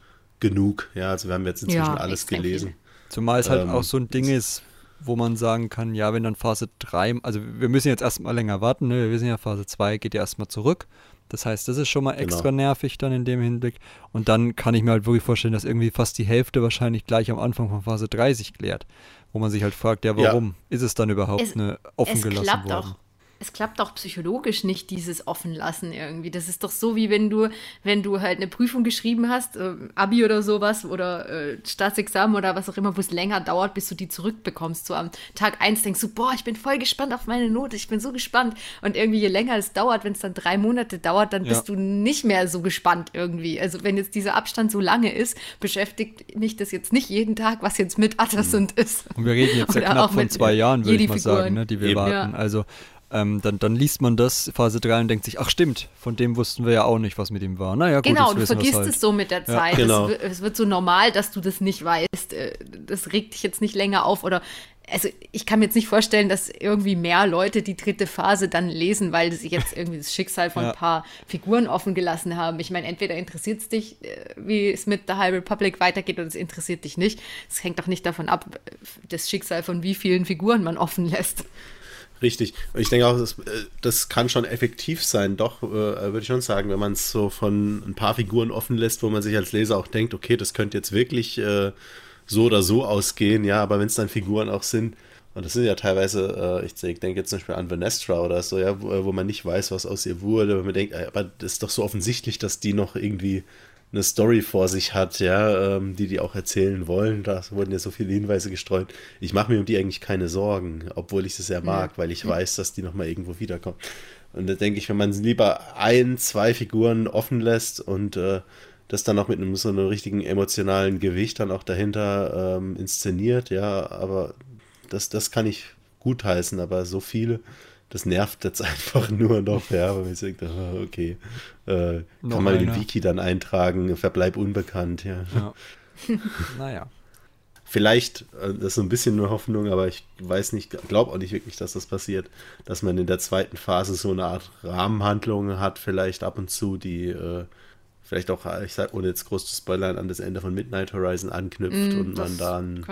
genug. Ja, also wir haben jetzt inzwischen Ja, alles gelesen. viele. Zumal es halt Ähm, auch so ein Ding ist, wo man sagen kann, ja, wenn dann Phase 3, also wir müssen jetzt erstmal länger warten, ne? wir wissen ja, Phase 2 geht ja erstmal zurück. Das heißt, das ist schon mal Genau. extra nervig dann in dem Hinblick. Und dann kann ich mir halt wirklich vorstellen, dass irgendwie fast die Hälfte wahrscheinlich gleich am Anfang von Phase 3 sich klärt. Wo man sich halt fragt, ja, Ja. warum ist es dann überhaupt Es- eine offen es gelassen klappt worden? auch. Es klappt auch psychologisch nicht, dieses Offenlassen irgendwie. Das ist doch so, wie wenn du, wenn du halt eine Prüfung geschrieben hast, äh, Abi oder sowas, oder äh, Staatsexamen oder was auch immer, wo es länger dauert, bis du die zurückbekommst. So am Tag eins denkst du, boah, ich bin voll gespannt auf meine Note, ich bin so gespannt. Und irgendwie je länger es dauert, wenn es dann drei Monate dauert, dann Ja. bist du nicht mehr so gespannt irgendwie. Also wenn jetzt dieser Abstand so lange ist, beschäftigt mich das jetzt nicht jeden Tag, was jetzt mit Attersund ist. Und wir reden jetzt ja knapp von zwei äh, Jahren, würde ich mal Jedi-Figuren. sagen, ne, die wir Eben. warten. Ja. Also, ähm, dann, dann liest man das, Phase 3, und denkt sich, ach stimmt, von dem wussten wir ja auch nicht, was mit ihm war. Naja, gut, genau, du vergisst halt. es so mit der Zeit. genau. es, es wird so normal, dass du das nicht weißt. Äh, Das regt dich jetzt nicht länger auf oder also ich kann mir jetzt nicht vorstellen, dass irgendwie mehr Leute die dritte Phase dann lesen, weil sie jetzt irgendwie das Schicksal von Ja. ein paar Figuren offen gelassen haben. Ich meine, entweder interessiert es dich, äh, wie es mit The High Republic weitergeht, oder es interessiert dich nicht. Es hängt doch nicht davon ab, äh, das Schicksal von wie vielen Figuren man offen lässt. Richtig. Und ich denke auch, das, äh, das kann schon effektiv sein, doch, äh, würde ich schon sagen, wenn man es so von ein paar Figuren offen lässt, wo man sich als Leser auch denkt, okay, das könnte jetzt wirklich äh, so oder so ausgehen, ja, aber wenn es dann Figuren auch sind, und das sind ja teilweise, äh, ich, denke jetzt zum Beispiel an Vanestra oder so, ja, wo, wo man nicht weiß, was aus ihr wurde, wo man denkt, äh, aber das ist doch so offensichtlich, dass die noch irgendwie eine Story vor sich hat, ja, ähm, die die auch erzählen wollen. Da wurden ja so viele Hinweise gestreut. Ich mache mir um die eigentlich keine Sorgen, obwohl ich sie sehr mag, weil ich weiß, dass die nochmal irgendwo wiederkommen. Und da denke ich, wenn man lieber ein, zwei Figuren offen lässt und äh, das dann noch mit einem so einem richtigen emotionalen Gewicht dann auch dahinter ähm, inszeniert, ja, aber das, das kann ich gutheißen, aber so viele, das nervt jetzt einfach nur noch, ja, weil man sich denkt, ah, okay, äh, Noch kann man den Wiki dann eintragen, Verbleib unbekannt, ja. Ja. naja. Vielleicht, äh, das ist so ein bisschen nur Hoffnung, aber ich weiß nicht, glaube auch nicht wirklich, dass das passiert, dass man in der zweiten Phase so eine Art Rahmenhandlung hat, vielleicht ab und zu, die äh, vielleicht auch, ich sag, ohne jetzt groß zu spoilern, an das Ende von Midnight Horizon anknüpft und man dann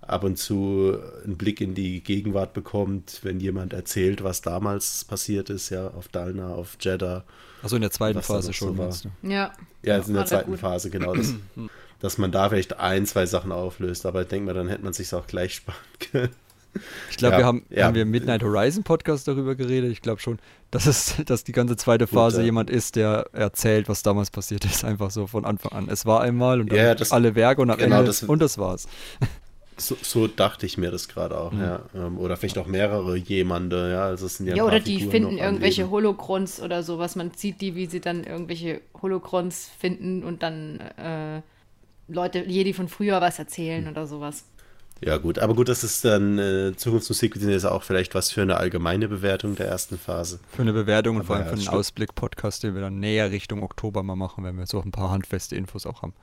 ab und zu einen Blick in die Gegenwart bekommt, wenn jemand erzählt, was damals passiert ist, ja, auf Dalna, auf Jeddah. Also in der zweiten Phase schon, so war. Ja. Ja, jetzt in der zweiten gut. Phase, genau. Das, dass man da vielleicht ein, zwei Sachen auflöst, aber ich denke mal, dann hätte man sich auch gleich sparen können. Ich glaube, Ja, wir haben, ja. haben wir im Midnight Horizon Podcast darüber geredet. Ich glaube schon, dass es, dass die ganze zweite Phase ja. jemand ist, der erzählt, was damals passiert ist, einfach so von Anfang an. Es war einmal und dann Ja, das- alle Werke und am genau, Ende das- und das war's. So, so dachte ich mir das gerade auch, ja. Ähm, Oder vielleicht auch mehrere jemande, ja. Also es sind ja, Ja, oder die Figuren finden irgendwelche. Holocrons oder sowas. Man sieht die, wie sie dann irgendwelche Holocrons finden und dann äh, Leute, Jedi von früher was erzählen Hm. oder sowas. Ja, gut, aber gut, das ist dann äh, Zukunftsmusik, ist ja auch vielleicht was für eine allgemeine Bewertung der ersten Phase. Für eine Bewertung und Aber vor allem ja, für einen. Ausblick-Podcast, den wir dann näher Richtung Oktober mal machen, wenn wir so ein paar handfeste Infos auch haben.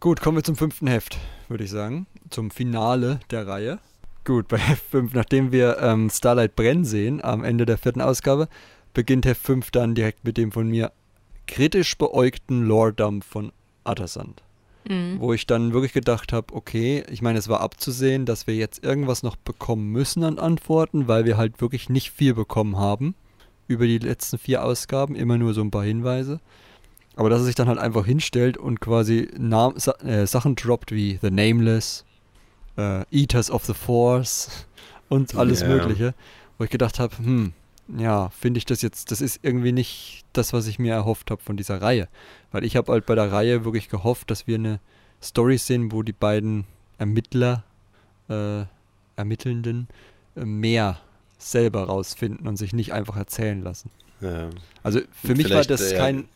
Gut, kommen wir zum fünften Heft, würde ich sagen. Zum Finale der Reihe. Gut, bei Heft 5, nachdem wir ähm, Starlight brennen sehen am Ende der vierten Ausgabe, beginnt Heft 5 dann direkt mit dem von mir kritisch beäugten Lore-Dump von Attersand. Wo ich dann wirklich gedacht habe, okay, ich meine, es war abzusehen, dass wir jetzt irgendwas noch bekommen müssen an Antworten, weil wir halt wirklich nicht viel bekommen haben über die letzten vier Ausgaben, immer nur so ein paar Hinweise. Aber dass er sich dann halt einfach hinstellt und quasi Nam Sa äh, Sachen droppt wie The Nameless, äh, Eaters of the Force und alles Ja. Mögliche, wo ich gedacht habe, hm, ja, finde ich das jetzt, das ist irgendwie nicht das, was ich mir erhofft habe von dieser Reihe. Weil ich habe halt bei der Reihe wirklich gehofft, dass wir eine Story sehen, wo die beiden Ermittler, äh, Ermittelnden, äh, mehr selber rausfinden und sich nicht einfach erzählen lassen. Ja. Also für mich war das äh, kein,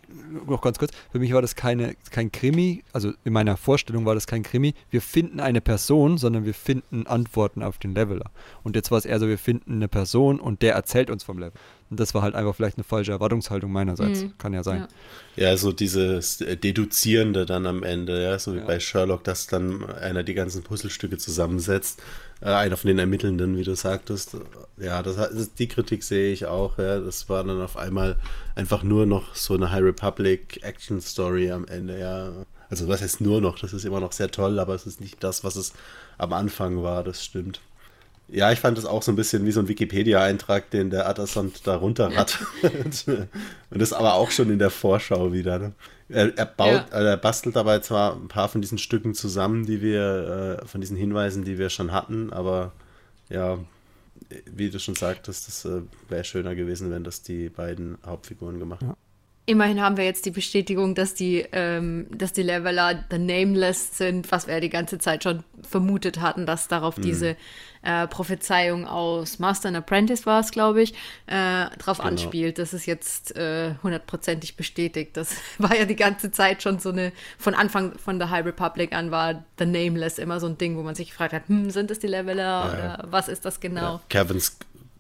noch ganz kurz, für mich war das keine, kein Krimi, also in meiner Vorstellung war das kein Krimi, wir finden eine Person, sondern wir finden Antworten auf den Leveler. Und jetzt war es eher so, wir finden eine Person und der erzählt uns vom Level. Und das war halt einfach vielleicht eine falsche Erwartungshaltung meinerseits. Mhm. Kann ja sein. Ja. Ja, so dieses äh, Deduzierende dann am Ende, ja, so wie Ja. bei Sherlock, dass dann einer die ganzen Puzzlestücke zusammensetzt, äh, einer von den Ermittelnden, wie du sagtest. Ja, das, hat- das, die Kritik sehe ich auch, ja, das war dann auf einmal einfach nur noch so eine High Republic Action Story am Ende, ja. Also was heißt nur noch, das ist immer noch sehr toll, aber es ist nicht das, was es am Anfang war, das stimmt. Ja, ich fand das auch so ein bisschen wie so ein Wikipedia-Eintrag, den der Attersand da runterrattert. Und das aber auch schon in der Vorschau wieder. Ne? Er, er baut, Ja. äh, er bastelt dabei zwar ein paar von diesen Stücken zusammen, die wir, äh, von diesen Hinweisen, die wir schon hatten, aber ja, wie du schon sagtest, das äh, wäre schöner gewesen, wenn das die beiden Hauptfiguren gemacht hätten. Immerhin haben wir jetzt die Bestätigung, dass die, ähm, dass die Leveler The Nameless sind, was wir ja die ganze Zeit schon vermutet hatten, dass darauf diese äh, Prophezeiung aus Master and Apprentice war es, glaube ich, äh, drauf anspielt. Das ist jetzt äh, hundertprozentig bestätigt. Das war ja die ganze Zeit schon so eine, von Anfang von der High Republic an war The Nameless immer so ein Ding, wo man sich gefragt hat, hm, sind es die Leveler oder was ist das genau? Ja, Kevin, Sk-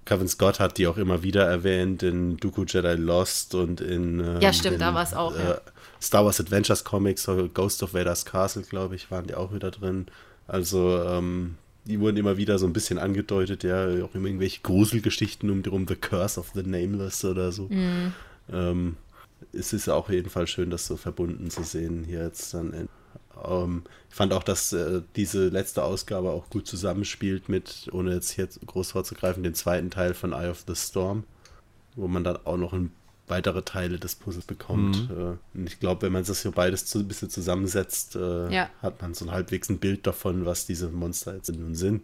Kevin Scott hat die auch immer wieder erwähnt in Dooku Jedi Lost und in. Ähm, ja, stimmt, in, da war es auch. Äh, ja. Star Wars Adventures Comics, Ghost of Vader's Castle, glaube ich, waren die auch wieder drin. Also, ähm, die wurden immer wieder so ein bisschen angedeutet, ja, auch immer irgendwelche Gruselgeschichten um, um The Curse of the Nameless oder so. Mhm. Ähm, es ist auch auf jeden Fall schön, das so verbunden zu sehen hier jetzt dann. Ähm, ich fand auch, dass äh, diese letzte Ausgabe auch gut zusammenspielt mit, ohne jetzt hier groß vorzugreifen, dem zweiten Teil von Eye of the Storm, wo man dann auch noch ein, weitere Teile des Puzzles bekommt. Mhm. Äh, und ich glaube, wenn man das hier beides zu, ein bisschen zusammensetzt, äh, Ja. hat man so ein halbwegs ein Bild davon, was diese Monster jetzt nun sind.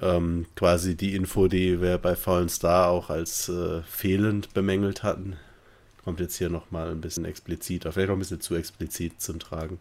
Ähm, quasi die Info, die wir bei Fallen Star auch als äh, fehlend bemängelt hatten, kommt jetzt hier nochmal ein bisschen expliziter, vielleicht auch ein bisschen zu explizit zum Tragen.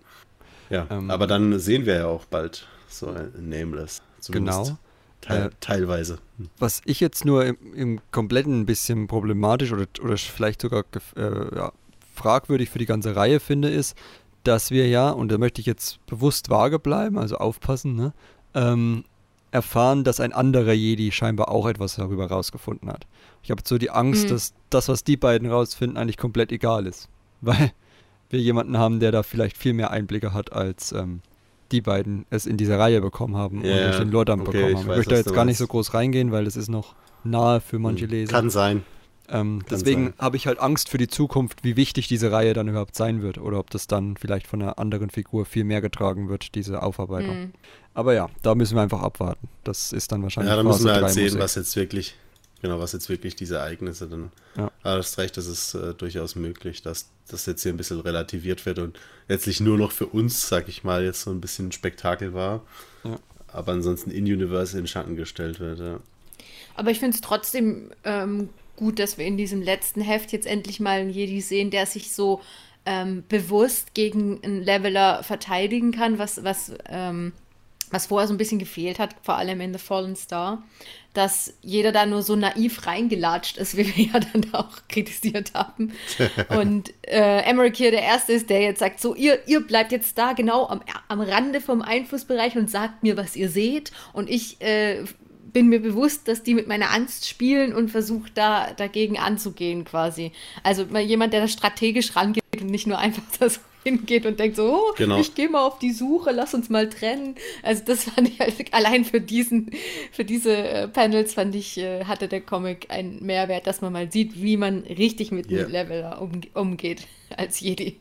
Ja, Ähm, aber dann sehen wir ja auch bald so ein Nameless. Zumindest Genau. Teil, Äh, teilweise. Was ich jetzt nur im, im Kompletten ein bisschen problematisch oder, oder vielleicht sogar äh, ja, fragwürdig für die ganze Reihe finde, ist, dass wir ja, und da möchte ich jetzt bewusst vage bleiben, also aufpassen, ne, ähm, erfahren, dass ein anderer Jedi scheinbar auch etwas darüber rausgefunden hat. Ich habe so die Angst, Mhm. dass das, was die beiden rausfinden, eigentlich komplett egal ist. Weil wir jemanden haben, der da vielleicht viel mehr Einblicke hat, als ähm, die beiden es in dieser Reihe bekommen haben Ja, und durch den Lordam okay, bekommen ich haben. Ich weiß, möchte da jetzt gar nicht so groß reingehen, weil das ist noch nahe für manche Leser. Kann sein. Ähm, Kann deswegen habe ich halt Angst für die Zukunft, wie wichtig diese Reihe dann überhaupt sein wird oder ob das dann vielleicht von einer anderen Figur viel mehr getragen wird, diese Aufarbeitung. Mhm. Aber ja, da müssen wir einfach abwarten. Das ist dann wahrscheinlich Ja, da müssen wir halt 3 sehen, Musik. was jetzt wirklich, genau, was jetzt wirklich diese Ereignisse dann. Ja. Aber du hast recht, das ist äh, durchaus möglich, dass das jetzt hier ein bisschen relativiert wird und letztlich nur noch für uns, sag ich mal, jetzt so ein bisschen Spektakel war. Ja. Aber ansonsten in Universe in den Schatten gestellt wird. Ja. Aber ich finde es trotzdem ähm, gut, dass wir in diesem letzten Heft jetzt endlich mal einen Jedi sehen, der sich so ähm, bewusst gegen einen Leveler verteidigen kann, was, was, ähm, was vorher so ein bisschen gefehlt hat, vor allem in The Fallen Star, dass jeder da nur so naiv reingelatscht ist, wie wir ja dann auch kritisiert haben. Und äh, Emmerich hier der Erste ist, der jetzt sagt, so, ihr, ihr bleibt jetzt da genau am, am Rande vom Einflussbereich und sagt mir, was ihr seht. Und ich äh, bin mir bewusst, dass die mit meiner Angst spielen und versucht da dagegen anzugehen quasi. Also mal jemand, der da strategisch rangeht und nicht nur einfach da so hingeht und denkt so, oh, Genau. ich gehe mal auf die Suche, lass uns mal trennen. Also das fand ich halt allein für diesen, für diese äh, Panels fand ich, äh, hatte der Comic einen Mehrwert, dass man mal sieht, wie man richtig mit einem Leveler um, umgeht als Jedi.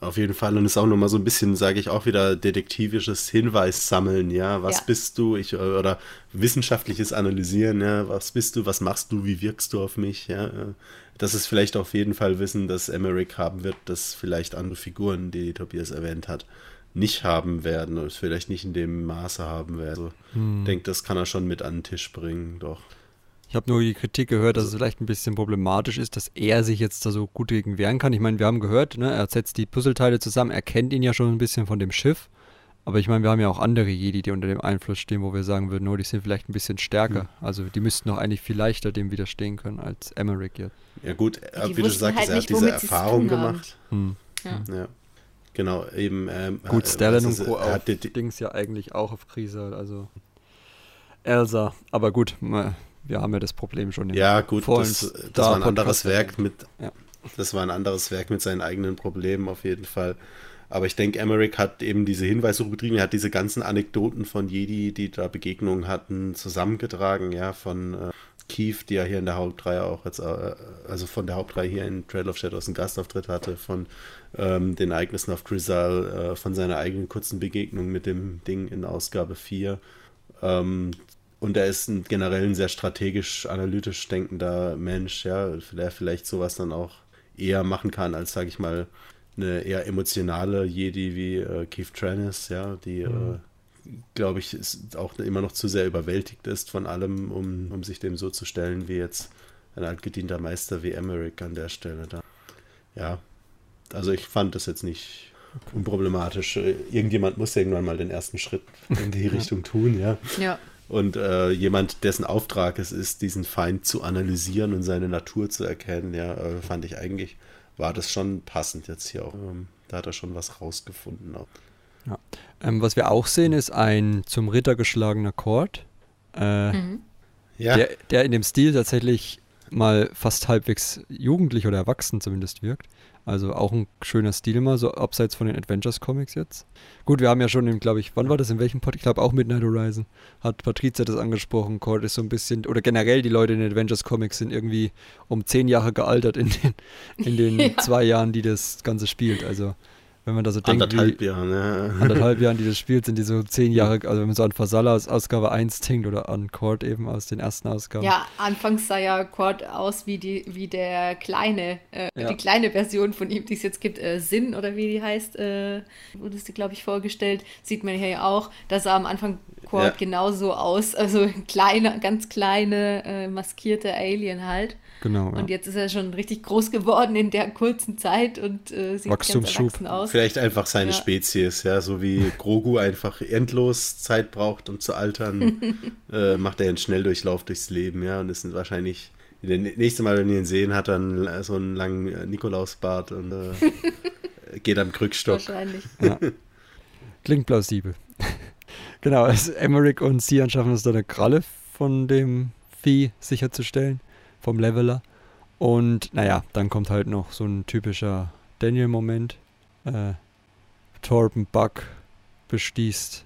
Auf jeden Fall. Und ist auch nochmal so ein bisschen, sage ich auch wieder, detektivisches Hinweis sammeln, ja. Was Ja. bist du? Ich, oder wissenschaftliches Analysieren, ja. Was bist du? Was machst du? Wie wirkst du auf mich? Ja. Das ist vielleicht auf jeden Fall Wissen, dass Emmerich haben wird, das vielleicht andere Figuren, die Tobias erwähnt hat, nicht haben werden oder es vielleicht nicht in dem Maße haben werden. Also, Hm. Ich denke, das kann er schon mit an den Tisch bringen, doch. Ich habe nur die Kritik gehört, dass es vielleicht ein bisschen problematisch ist, dass er sich jetzt da so gut gegen wehren kann. Ich meine, wir haben gehört, ne, er setzt die Puzzleteile zusammen, er kennt ihn ja schon ein bisschen von dem Schiff. Aber ich meine, wir haben ja auch andere Jedi, die unter dem Einfluss stehen, wo wir sagen würden, oh, die sind vielleicht ein bisschen stärker. Hm. Also die müssten doch eigentlich viel leichter dem widerstehen können als Emmerich jetzt. Ja gut, äh, Die wie du sagst, halt er hat diese Erfahrung gemacht. Hm. Ja. Ja. Genau, eben. Ähm, Gut, äh, Stellan was und Co. er auch. hat die- die- Dings ja eigentlich auch auf Krise, also Elsa. Aber gut, ma- wir haben ja das Problem schon. Ja, gut, das, das war ein anderes Werk mit, Ja. das war ein anderes Werk mit seinen eigenen Problemen auf jeden Fall. Aber ich denke, Emmerich hat eben diese Hinweissuche betrieben, er hat diese ganzen Anekdoten von Jedi, die da Begegnungen hatten, zusammengetragen, ja, von äh, Keith, die ja hier in der Hauptreihe auch jetzt, äh, also von der Hauptreihe hier in Trail of Shadows einen Gastauftritt hatte, von ähm, den Ereignissen auf Grisal, äh, von seiner eigenen kurzen Begegnung mit dem Ding in Ausgabe 4. Ähm, und er ist ein generell ein sehr strategisch, analytisch denkender Mensch, ja, der vielleicht sowas dann auch eher machen kann, als, sage ich mal, eine eher emotionale Jedi wie äh, Keith Trennis, ja, die, äh, glaube ich, ist auch immer noch zu sehr überwältigt ist von allem, um, um sich dem so zu stellen, wie jetzt ein altgedienter Meister wie Emmerich an der Stelle da. Ja, also ich fand das jetzt nicht unproblematisch. Äh, Irgendjemand muss irgendwann mal den ersten Schritt in die Richtung tun, ja. Ja. Und äh, jemand, dessen Auftrag es ist, diesen Feind zu analysieren und seine Natur zu erkennen, ja, äh, fand ich eigentlich, war das schon passend jetzt hier auch. Ähm, da hat er schon was rausgefunden. Auch. Ähm, was wir auch sehen, ist ein zum Ritter geschlagener Chord. Äh, Mhm. ja. der, der in dem Stil tatsächlich mal fast halbwegs jugendlich oder erwachsen zumindest wirkt. Also auch ein schöner Stil mal, so abseits von den Adventures Comics jetzt. Gut, wir haben ja schon, glaube ich, wann war das, in welchem Pod? Ich glaube auch Midnight Horizon. Hat Patrizia das angesprochen. Cord ist so ein bisschen, oder generell die Leute in den Adventures Comics sind irgendwie um zehn Jahre gealtert in den, in den ja. zwei Jahren, die das Ganze spielt. Also wenn man da so denkt, anderthalb Jahren, ja. anderthalb Jahren, die das spielt, sind die so zehn Jahre, also wenn man so an Fasala aus Ausgabe 1 denkt oder an Cord eben aus den ersten Ausgaben. Ja, anfangs sah ja Cord aus wie die, wie der kleine, äh, ja. die kleine Version von ihm, die es jetzt gibt, äh, Sinn oder wie die heißt, äh, wurde es dir, glaube ich, vorgestellt, sieht man hier ja auch, da sah am Anfang Cord ja. genauso aus, also kleine, ganz kleine, äh, maskierte Alien halt. Genau. Und jetzt ist er schon richtig groß geworden in der kurzen Zeit und äh, sieht ganz erwachsen aus. Vielleicht einfach seine ja. Spezies, ja, so wie Grogu einfach endlos Zeit braucht, um zu altern, äh, macht er einen Schnelldurchlauf durchs Leben, ja, und ist wahrscheinlich das nächste Mal, wenn ihr ihn sehen, hat er einen, so einen langen äh, Nikolausbart und äh, geht am Krückstock. Wahrscheinlich. Ja. Klingt plausibel. genau, also Emmerich und Sian schaffen es da eine Kralle von dem Vieh sicherzustellen vom Leveler. Und naja, dann kommt halt noch so ein typischer Daniel-Moment. Äh, Torben Buck bestießt,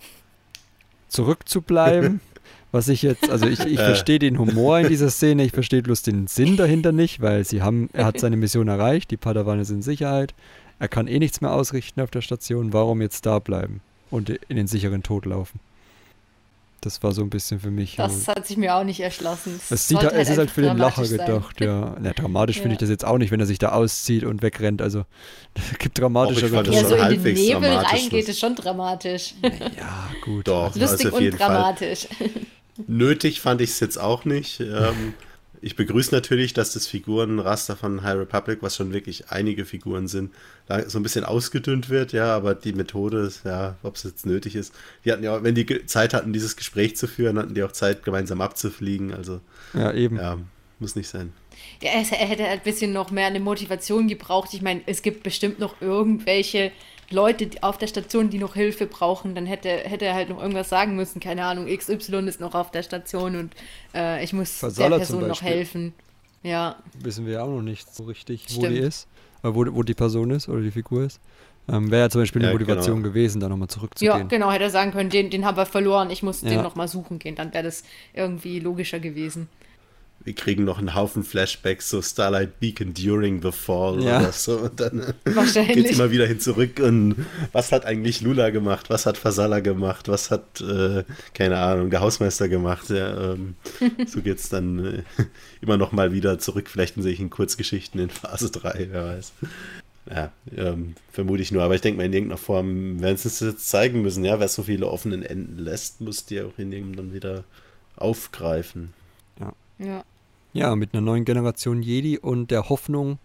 zurückzubleiben. Was ich jetzt, also ich, ich verstehe den Humor in dieser Szene, ich verstehe bloß den Sinn dahinter nicht, weil sie haben, er hat seine Mission erreicht, die Padawane sind in Sicherheit, er kann eh nichts mehr ausrichten auf der Station, warum jetzt da bleiben und in den sicheren Tod laufen? Das war so ein bisschen für mich. Das hat sich mir auch nicht erschlossen. Es, sieht, halt, es ist halt für den Lacher sein. gedacht, ja. Na, dramatisch ja. finde ich das jetzt auch nicht, wenn er sich da auszieht und wegrennt. Also, es gibt dramatische Ja, so in den Nebel reingeht, ist schon dramatisch. Ja, gut. Doch, Lustig und dramatisch. Fall. Nötig fand ich es jetzt auch nicht. Ähm, ich begrüße natürlich, dass das Figurenraster von High Republic, was schon wirklich einige Figuren sind, da so ein bisschen ausgedünnt wird, ja, aber die Methode, ja, ob es jetzt nötig ist. Die hatten ja, wenn die Zeit hatten, dieses Gespräch zu führen, hatten die auch Zeit, gemeinsam abzufliegen. Also, ja, eben. Ja, muss nicht sein. Ja, er hätte ein bisschen noch mehr eine Motivation gebraucht. Ich meine, es gibt bestimmt noch irgendwelche Leute auf der Station, die noch Hilfe brauchen, dann hätte, hätte er halt noch irgendwas sagen müssen. Keine Ahnung, XY ist noch auf der Station und äh, ich muss Versala der Person noch helfen. Ja. Wissen wir ja auch noch nicht so richtig, Stimmt. wo die ist, äh, wo, wo die Person ist oder die Figur ist. Ähm, Wäre ja zum Beispiel eine ja, Motivation genau. gewesen, da nochmal zurückzugehen. Ja, genau, hätte er sagen können, den, den haben wir verloren, ich muss ja. den nochmal suchen gehen. Dann wäre das irgendwie logischer gewesen wir kriegen noch einen Haufen Flashbacks, so Starlight Beacon during the Fall ja. oder so. Und dann geht es immer wieder hin zurück. Und was hat eigentlich Lula gemacht? Was hat Fasala gemacht? Was hat, äh, keine Ahnung, der Hausmeister gemacht? Ja, ähm, so geht es dann äh, immer noch mal wieder zurück. Vielleicht in solchen Kurzgeschichten in Phase 3, wer weiß. Ja, ähm, vermute ich nur. Aber ich denke mal, in irgendeiner Form werden sie es jetzt zeigen müssen. Ja, wer so viele offenen Enden lässt, muss die auch in irgendwann wieder aufgreifen. Ja. Ja. Mit einer neuen Generation Jedi und der Hoffnung,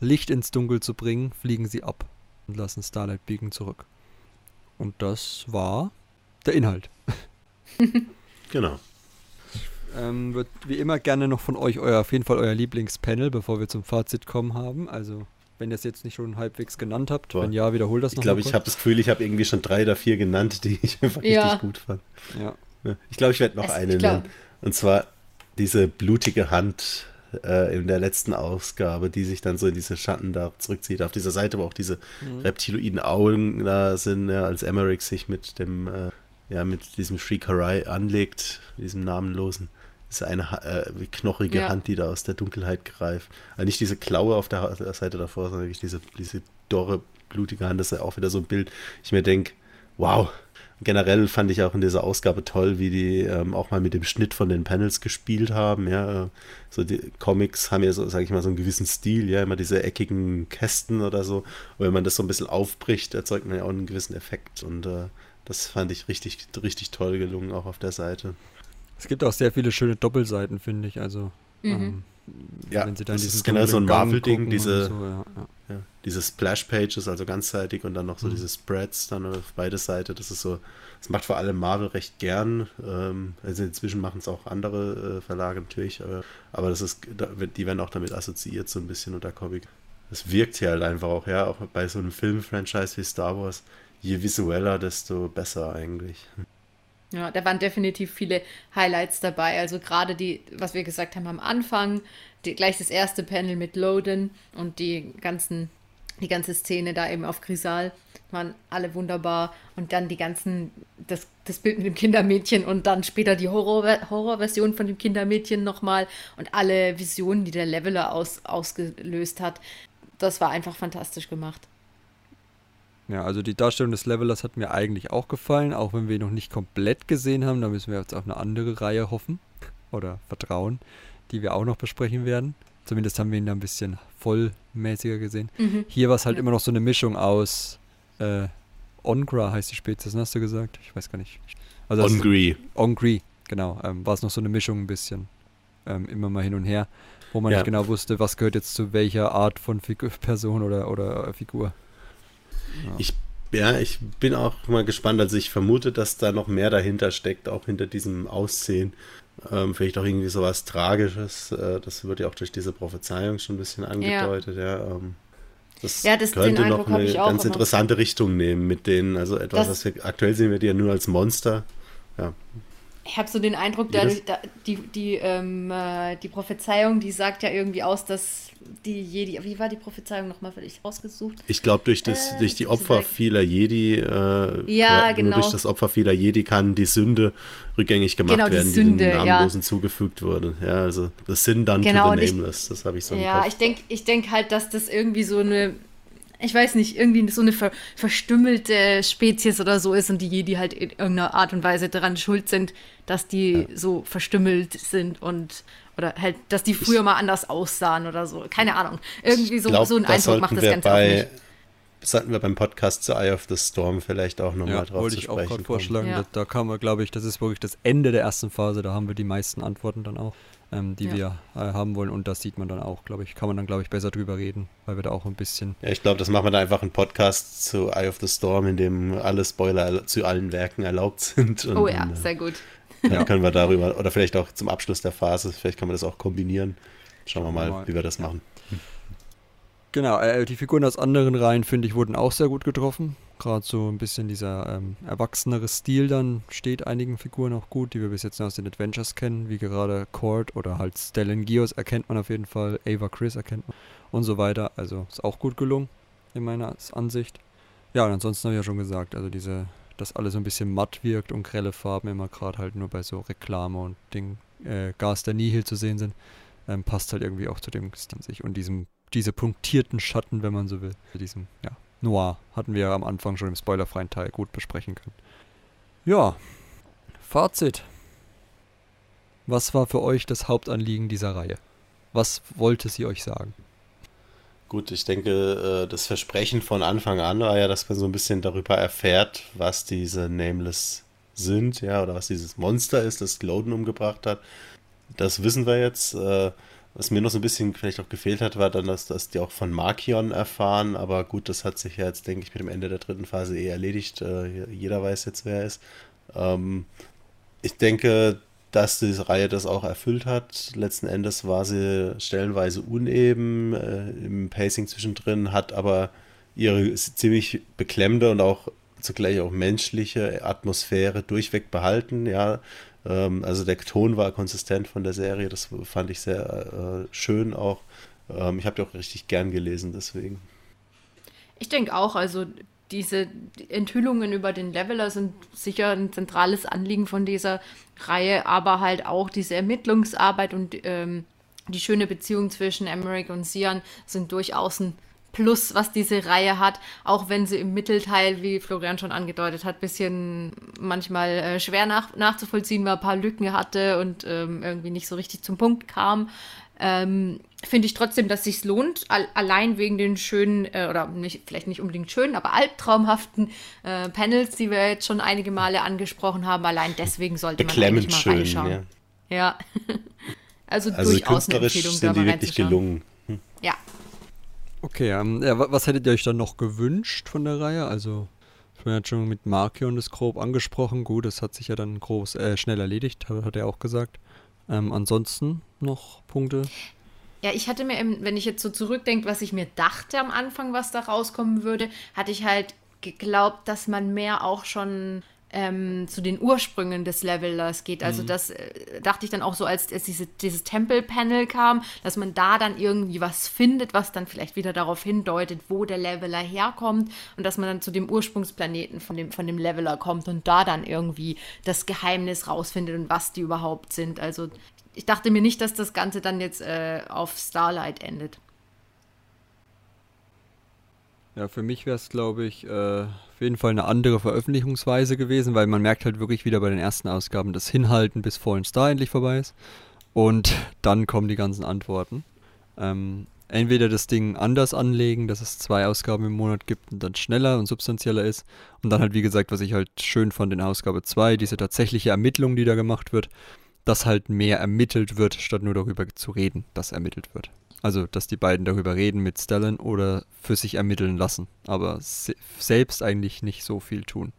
Licht ins Dunkel zu bringen, fliegen sie ab und lassen Starlight Beacon zurück. Und das war der Inhalt. genau. Ähm, wird wie immer gerne noch von euch euer, auf jeden Fall euer Lieblingspanel, bevor wir zum Fazit kommen haben. Also, wenn ihr es jetzt nicht schon halbwegs genannt habt, Boah. wenn ja, wiederholt das noch. Ich glaube, ich habe das Gefühl, ich habe irgendwie schon drei oder vier genannt, die ich einfach ja. richtig gut fand. Ja. Ich glaube, ich werde noch es, eine nennen. Und zwar diese blutige Hand äh, in der letzten Ausgabe, die sich dann so in diese Schatten da zurückzieht. Auf dieser Seite, wo auch diese mhm. reptiloiden Augen da sind, ja, als Emmerich sich mit dem, äh, ja, mit diesem Shriekerei anlegt, diesem namenlosen. Das ist eine äh, knochige ja. Hand, die da aus der Dunkelheit greift. Also nicht diese Klaue auf der Seite davor, sondern wirklich diese, diese dorre, blutige Hand. Das ist ja auch wieder so ein Bild. Ich mir denke, wow, generell fand ich auch in dieser Ausgabe toll, wie die ähm, auch mal mit dem Schnitt von den Panels gespielt haben. Ja, so die Comics haben ja so, sage ich mal, so einen gewissen Stil, ja, immer diese eckigen Kästen oder so. Und wenn man das so ein bisschen aufbricht, erzeugt man ja auch einen gewissen Effekt. Und äh, das fand ich richtig, richtig toll gelungen, auch auf der Seite. Es gibt auch sehr viele schöne Doppelseiten, finde ich. Also mhm. ähm, ja, wenn sie dann das ist genau so ein Marvel-Ding, diese, so, ja, ja. ja, diese Splash-Pages, also ganzseitig und dann noch so mhm. diese Spreads dann auf beide Seiten. Das ist so, das macht vor allem Marvel recht gern. Ähm, also inzwischen machen es auch andere äh, Verlage natürlich, aber, aber das ist, die werden auch damit assoziiert so ein bisschen unter Comic. Das wirkt hier halt einfach auch, ja, auch bei so einem Film-Franchise wie Star Wars. Je visueller, desto besser eigentlich. Ja, da waren definitiv viele Highlights dabei. Also gerade die, was wir gesagt haben am Anfang, die, gleich das erste Panel mit Loden und die ganzen, die ganze Szene da eben auf Grisal waren alle wunderbar. Und dann die ganzen, das, das Bild mit dem Kindermädchen und dann später die Horror, Horrorversion von dem Kindermädchen nochmal und alle Visionen, die der Leveler aus, ausgelöst hat. Das war einfach fantastisch gemacht. Ja, also die Darstellung des Levelers hat mir eigentlich auch gefallen, auch wenn wir ihn noch nicht komplett gesehen haben. Da müssen wir jetzt auf eine andere Reihe hoffen oder vertrauen, die wir auch noch besprechen werden. Zumindest haben wir ihn da ein bisschen vollmäßiger gesehen. Mhm. Hier war es halt ja. immer noch so eine Mischung aus äh, Ongra heißt die Spezies, ne, hast du gesagt? Ich weiß gar nicht. Also Ongri. Ongri, genau. Ähm, war es noch so eine Mischung ein bisschen. Ähm, immer mal hin und her, wo man ja. nicht genau wusste, was gehört jetzt zu welcher Art von Figur, Person oder, oder Figur. Ja. Ich, ja, ich bin auch mal gespannt. Also ich vermute, dass da noch mehr dahinter steckt, auch hinter diesem Aussehen. Ähm, vielleicht auch irgendwie sowas Tragisches. Äh, das wird ja auch durch diese Prophezeiung schon ein bisschen angedeutet. Ja, ja ähm, das, ja, das könnte noch eine ganz interessante Richtung nehmen mit denen. Also etwas, das, was wir aktuell sehen wir die ja nur als Monster. Ja, ich habe so den Eindruck, dadurch, da, die, die, ähm, äh, die Prophezeiung, die sagt ja irgendwie aus, dass die Jedi, wie war die Prophezeiung nochmal für dich ausgesucht? Ich glaube, durch, äh, durch die Opfer vieler Jedi, äh, ja, genau. durch das Opfer vieler Jedi kann die Sünde rückgängig gemacht genau, werden, die, Sünde, die den Namenlosen ja. zugefügt wurde. Ja, also das Sinn dann genau, to the Nameless, ich, das habe ich so Ja, ich denke ich denk halt, dass das irgendwie so eine ich weiß nicht, irgendwie so eine ver verstümmelte Spezies oder so ist und die Jedi halt in irgendeiner Art und Weise daran schuld sind, dass die ja. so verstümmelt sind und oder halt, dass die früher ich, mal anders aussahen oder so. Keine Ahnung. Irgendwie so, glaub, so ein Eindruck macht das Ganze bei, Sollten wir beim Podcast zu Eye of the Storm vielleicht auch nochmal ja, drauf wollte zu sprechen. Wollte ich auch gerade vorschlagen. Ja. Da, da kam wir, glaube ich, das ist wirklich das Ende der ersten Phase. Da haben wir die meisten Antworten dann auch ähm, die ja. wir äh, haben wollen. Und das sieht man dann auch, glaube ich, kann man dann, glaube ich, besser drüber reden, weil wir da auch ein bisschen. Ja, ich glaube, das machen wir dann einfach einen Podcast zu Eye of the Storm, in dem alle Spoiler zu allen Werken erlaubt sind. Und, oh ja, äh, sehr gut. Dann ja. können wir darüber, oder vielleicht auch zum Abschluss der Phase, vielleicht kann man das auch kombinieren. Schauen wir mal, wie wir das machen. Genau, äh, die Figuren aus anderen Reihen, finde ich, wurden auch sehr gut getroffen. Gerade so ein bisschen dieser ähm, erwachsenere Stil dann steht einigen Figuren auch gut, die wir bis jetzt nur aus den Adventures kennen, wie gerade Cord oder halt Stellan Gios erkennt man auf jeden Fall, Ava Chris erkennt man und so weiter. Also ist auch gut gelungen in meiner Ansicht. Ja, und ansonsten habe ich ja schon gesagt, also diese, dass alles so ein bisschen matt wirkt und grelle Farben immer gerade halt nur bei so Reklame und Ding, äh, Gas der Nihil zu sehen sind, ähm, passt halt irgendwie auch zu dem Stil sich und diesem diese punktierten Schatten, wenn man so will. Diesem, ja, Noir hatten wir ja am Anfang schon im spoilerfreien Teil gut besprechen können. Ja, Fazit. Was war für euch das Hauptanliegen dieser Reihe? Was wollte sie euch sagen? Gut, ich denke, äh, das Versprechen von Anfang an war ja, dass man so ein bisschen darüber erfährt, was diese Nameless sind, ja, oder was dieses Monster ist, das Loden umgebracht hat. Das wissen wir jetzt. Was mir noch so ein bisschen vielleicht auch gefehlt hat, war dann, dass, dass die auch von Markion erfahren. Aber gut, das hat sich ja jetzt, denke ich, mit dem Ende der dritten Phase eh erledigt. Äh, jeder weiß jetzt, wer er ist. Ähm, ich denke, dass diese Reihe das auch erfüllt hat. Letzten Endes war sie stellenweise uneben äh, im Pacing zwischendrin, hat aber ihre ziemlich beklemmende und auch zugleich auch menschliche Atmosphäre durchweg behalten. Ja, ähm, also der Ton war konsistent von der Serie, das fand ich sehr äh, schön auch. Ähm, ich habe die auch richtig gern gelesen, deswegen. Ich denke auch, also diese Enthüllungen über den Leveler sind sicher ein zentrales Anliegen von dieser Reihe, aber halt auch diese Ermittlungsarbeit und ähm, die schöne Beziehung zwischen Emmerich und Sian sind durchaus ein Plus, was diese Reihe hat, auch wenn sie im Mittelteil, wie Florian schon angedeutet hat, bisschen manchmal äh, schwer nach, nachzuvollziehen war, ein paar Lücken hatte und ähm, irgendwie nicht so richtig zum Punkt kam. Ähm, Finde ich trotzdem, dass sich lohnt, all, allein wegen den schönen, äh, oder nicht, vielleicht nicht unbedingt schönen, aber albtraumhaften äh, Panels, die wir jetzt schon einige Male angesprochen haben. Allein deswegen sollte man eigentlich mal schön, reinschauen. Ja. ja. also, also durchaus eine Empfehlung, sind da die wirklich gelungen. Hm. Ja, Okay, ähm, ja, was hättet ihr euch dann noch gewünscht von der Reihe? Also, ich bin ja schon mit Markion das grob angesprochen. Gut, das hat sich ja dann groß, äh, schnell erledigt, hat, hat er auch gesagt. Ähm, ansonsten noch Punkte? Ja, ich hatte mir, wenn ich jetzt so zurückdenke, was ich mir dachte am Anfang, was da rauskommen würde, hatte ich halt geglaubt, dass man mehr auch schon ähm, zu den Ursprüngen des Levelers geht. Also mhm. das äh, dachte ich dann auch so, als, als diese, dieses Tempel-Panel kam, dass man da dann irgendwie was findet, was dann vielleicht wieder darauf hindeutet, wo der Leveler herkommt und dass man dann zu dem Ursprungsplaneten von dem, von dem Leveler kommt und da dann irgendwie das Geheimnis rausfindet und was die überhaupt sind. Also ich dachte mir nicht, dass das Ganze dann jetzt äh, auf Starlight endet. Ja, für mich wäre es, glaube ich, äh, auf jeden Fall eine andere Veröffentlichungsweise gewesen, weil man merkt halt wirklich wieder bei den ersten Ausgaben das Hinhalten, bis Fallen Star endlich vorbei ist. Und dann kommen die ganzen Antworten. Ähm, entweder das Ding anders anlegen, dass es zwei Ausgaben im Monat gibt und dann schneller und substanzieller ist. Und dann halt, wie gesagt, was ich halt schön fand in Ausgabe 2, diese tatsächliche Ermittlung, die da gemacht wird, dass halt mehr ermittelt wird, statt nur darüber zu reden, dass ermittelt wird. Also, dass die beiden darüber reden mit Stellan oder für sich ermitteln lassen, aber se selbst eigentlich nicht so viel tun.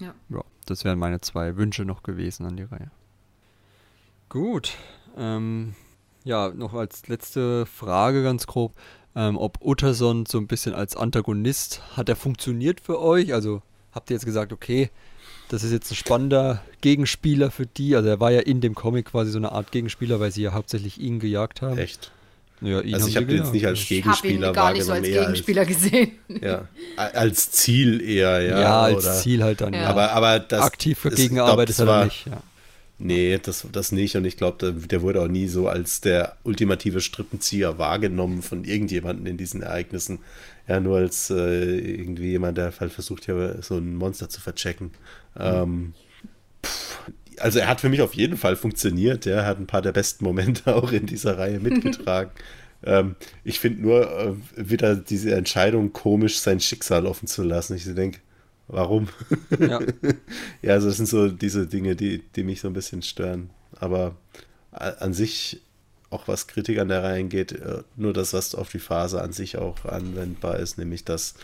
Ja. ja das wären meine zwei Wünsche noch gewesen an die Reihe. Gut. Ähm, ja, noch als letzte Frage ganz grob, ähm, ob Utterson so ein bisschen als Antagonist, hat er funktioniert für euch? Also habt ihr jetzt gesagt, okay, das ist jetzt ein spannender Gegenspieler für die. Also er war ja in dem Comic quasi so eine Art Gegenspieler, weil sie ja hauptsächlich ihn gejagt haben. Echt? Ja, ihn also ich habe ihn jetzt nicht als Gegenspieler ich gar nicht so als Gegenspieler als, gesehen. Ja, als Ziel eher, ja. Ja, als oder, Ziel halt dann. Ja. Aber, aber das, aktiv für Gegenarbeit ist er nicht. Ja. Nee, das, das nicht. Und ich glaube, der, der, wurde auch nie so als der ultimative Strippenzieher wahrgenommen von irgendjemandem in diesen Ereignissen. Ja, nur als äh, irgendwie jemand, der halt versucht, ja, so ein Monster zu verchecken. Mhm. Ähm, pff, also er hat für mich auf jeden Fall funktioniert. Er hat ein paar der besten Momente auch in dieser Reihe mitgetragen. ähm, ich finde nur äh, wieder diese Entscheidung komisch, sein Schicksal offen zu lassen. Ich denke, warum? Ja. ja, also das sind so diese Dinge, die, die mich so ein bisschen stören. Aber an sich auch was Kritik an der Reihe geht, äh, nur das, was auf die Phase an sich auch anwendbar ist, nämlich dass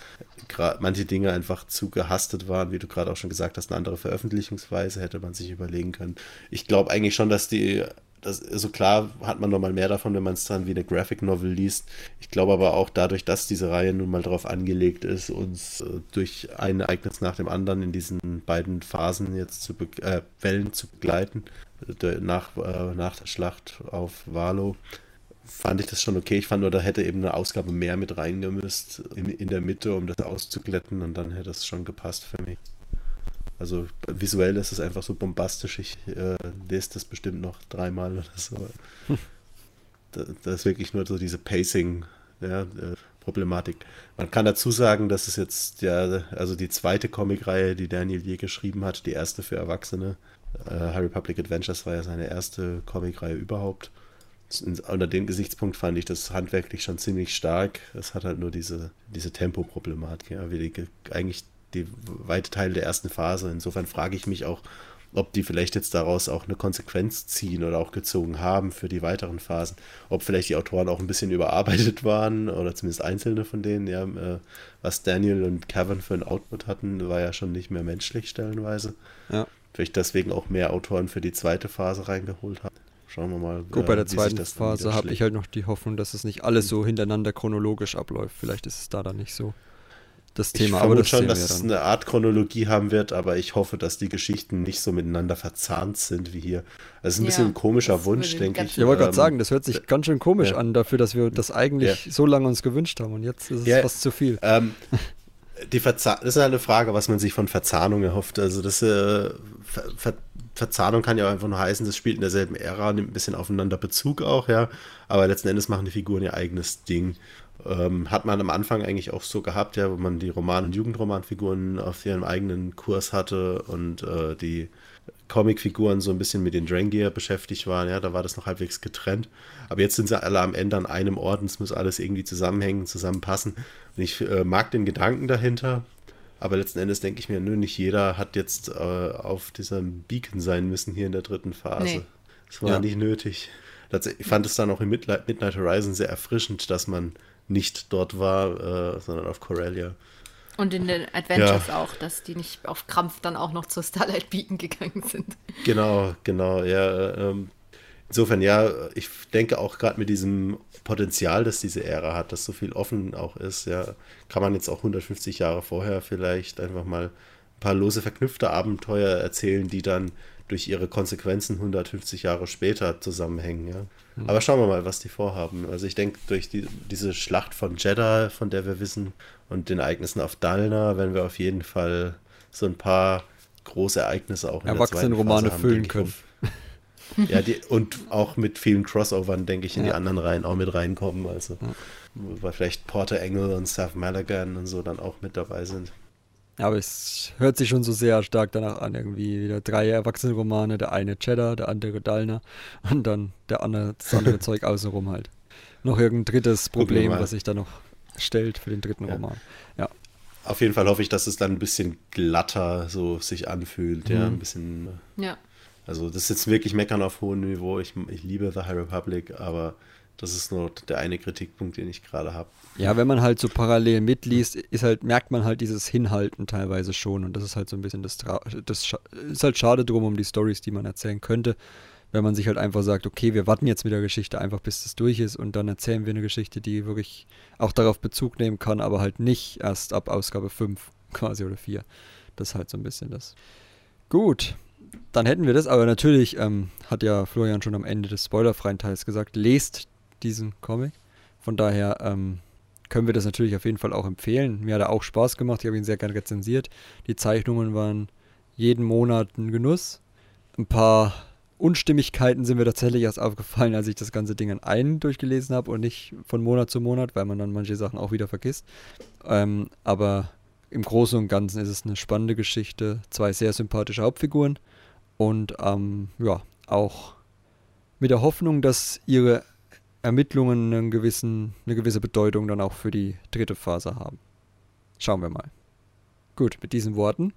manche Dinge einfach zu gehastet waren, wie du gerade auch schon gesagt hast, eine andere Veröffentlichungsweise hätte man sich überlegen können. Ich glaube eigentlich schon, dass die das, also klar hat man nochmal mehr davon, wenn man es dann wie eine Graphic Novel liest. Ich glaube aber auch dadurch, dass diese Reihe nun mal darauf angelegt ist, uns äh, durch ein Ereignis nach dem anderen in diesen beiden Phasen jetzt zu äh, Wellen zu begleiten, nach, äh, nach der Schlacht auf Valo, fand ich das schon okay. Ich fand nur, da hätte eben eine Ausgabe mehr mit reingemüsst in, in der Mitte, um das auszuglätten und dann hätte es schon gepasst für mich. Also visuell ist es einfach so bombastisch. Ich äh, lese das bestimmt noch dreimal oder so. da, das ist wirklich nur so diese Pacing. Ja, äh, Problematik. Man kann dazu sagen, dass es jetzt ja, also die zweite Comicreihe, die Daniel je geschrieben hat, die erste für Erwachsene. Äh, Harry Public Adventures war ja seine erste Comicreihe überhaupt. Unter dem Gesichtspunkt fand ich das handwerklich schon ziemlich stark. Es hat halt nur diese, diese Tempoproblematik, ja, die eigentlich die weite Teile der ersten Phase. Insofern frage ich mich auch, ob die vielleicht jetzt daraus auch eine Konsequenz ziehen oder auch gezogen haben für die weiteren Phasen. Ob vielleicht die Autoren auch ein bisschen überarbeitet waren oder zumindest einzelne von denen. Ja, äh, was Daniel und Kevin für ein Output hatten, war ja schon nicht mehr menschlich stellenweise. Ja. Vielleicht deswegen auch mehr Autoren für die zweite Phase reingeholt haben. Schauen wir mal. Gut, bei der zweiten Phase habe ich halt noch die Hoffnung, dass es nicht alles so hintereinander chronologisch abläuft. Vielleicht ist es da dann nicht so das Thema. Ich vermute das schon, dass es eine Art Chronologie haben wird, aber ich hoffe, dass die Geschichten nicht so miteinander verzahnt sind wie hier. Also ein bisschen ein komischer Wunsch, denke ich. Ich wollte gerade ähm, sagen, das hört sich ganz schön komisch ja. an dafür, dass wir das eigentlich ja. so lange uns gewünscht haben und jetzt ist es ja. fast zu viel. Ähm, die Verzah das ist halt eine Frage, was man sich von Verzahnung erhofft. Also das äh, Ver Ver Verzahnung kann ja einfach nur heißen, das spielt in derselben Ära, nimmt ein bisschen aufeinander Bezug auch, ja. Aber letzten Endes machen die Figuren ihr eigenes Ding. Ähm, hat man am Anfang eigentlich auch so gehabt, ja, wo man die Roman- und Jugendromanfiguren auf ihrem eigenen Kurs hatte und äh, die Comicfiguren so ein bisschen mit den Drangier beschäftigt waren, ja, da war das noch halbwegs getrennt. Aber jetzt sind sie alle am Ende an einem Ort und es muss alles irgendwie zusammenhängen, zusammenpassen. Und ich äh, mag den Gedanken dahinter, aber letzten Endes denke ich mir, nö, nicht jeder hat jetzt äh, auf diesem Beacon sein müssen hier in der dritten Phase. Nee. Das war ja. nicht nötig. Ich fand es dann auch in Midnight Horizon sehr erfrischend, dass man nicht dort war, äh, sondern auf Corellia. Und in den Adventures ja. auch, dass die nicht auf Krampf dann auch noch zur Starlight Beacon gegangen sind. Genau, genau, ja. Ähm, insofern, ja, ich denke auch gerade mit diesem Potenzial, das diese Ära hat, dass so viel offen auch ist, ja, kann man jetzt auch 150 Jahre vorher vielleicht einfach mal ein paar lose verknüpfte Abenteuer erzählen, die dann durch ihre Konsequenzen 150 Jahre später zusammenhängen. Ja. Mhm. Aber schauen wir mal, was die vorhaben. Also ich denke, durch die, diese Schlacht von Jeddah, von der wir wissen, und den Ereignissen auf Dalna, werden wir auf jeden Fall so ein paar große Ereignisse auch in Erwachsenenromane füllen können. Ja, die, und auch mit vielen Crossovern, denke ich, in ja. die anderen Reihen auch mit reinkommen. Also, ja. weil vielleicht Porter Engel und Seth Maligan und so dann auch mit dabei sind. Aber es hört sich schon so sehr stark danach an, irgendwie wieder drei Erwachsenenromane, der eine Cheddar, der andere Dalner und dann der andere, das andere Zeug außenrum halt. Noch irgendein drittes Problem, was sich da noch stellt für den dritten ja. Roman. Ja. Auf jeden Fall hoffe ich, dass es dann ein bisschen glatter so sich anfühlt, mhm. ja, ein bisschen. Ja. Also das ist jetzt wirklich Meckern auf hohem Niveau. Ich, ich liebe The High Republic, aber das ist nur der eine Kritikpunkt, den ich gerade habe. Ja, wenn man halt so parallel mitliest, ist halt, merkt man halt dieses Hinhalten teilweise schon. Und das ist halt so ein bisschen das, das ist halt schade drum um die Stories, die man erzählen könnte. Wenn man sich halt einfach sagt, okay, wir warten jetzt mit der Geschichte einfach, bis das durch ist und dann erzählen wir eine Geschichte, die wirklich auch darauf Bezug nehmen kann, aber halt nicht erst ab Ausgabe 5 quasi oder 4. Das ist halt so ein bisschen das. Gut, dann hätten wir das, aber natürlich ähm, hat ja Florian schon am Ende des spoilerfreien Teils gesagt, lest diesen Comic. Von daher ähm, können wir das natürlich auf jeden Fall auch empfehlen. Mir hat er auch Spaß gemacht, ich habe ihn sehr gerne rezensiert. Die Zeichnungen waren jeden Monat ein Genuss. Ein paar Unstimmigkeiten sind mir tatsächlich erst aufgefallen, als ich das ganze Ding an einen durchgelesen habe und nicht von Monat zu Monat, weil man dann manche Sachen auch wieder vergisst. Ähm, aber im Großen und Ganzen ist es eine spannende Geschichte, zwei sehr sympathische Hauptfiguren und ähm, ja, auch mit der Hoffnung, dass ihre Ermittlungen einen gewissen, eine gewisse Bedeutung dann auch für die dritte Phase haben. Schauen wir mal. Gut, mit diesen Worten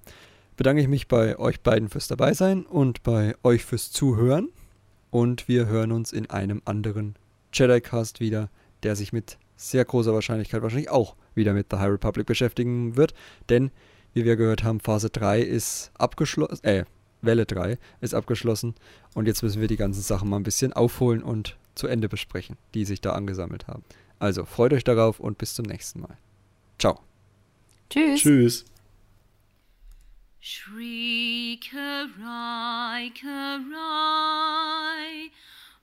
bedanke ich mich bei euch beiden fürs Dabeisein und bei euch fürs Zuhören. Und wir hören uns in einem anderen Jedi-Cast wieder, der sich mit sehr großer Wahrscheinlichkeit wahrscheinlich auch wieder mit The High Republic beschäftigen wird. Denn, wie wir gehört haben, Phase 3 ist abgeschlossen, äh, Welle 3 ist abgeschlossen. Und jetzt müssen wir die ganzen Sachen mal ein bisschen aufholen und zu Ende besprechen, die sich da angesammelt haben. Also freut euch darauf und bis zum nächsten Mal. Ciao. Tschüss. Tschüss. Shriekerai, Karai,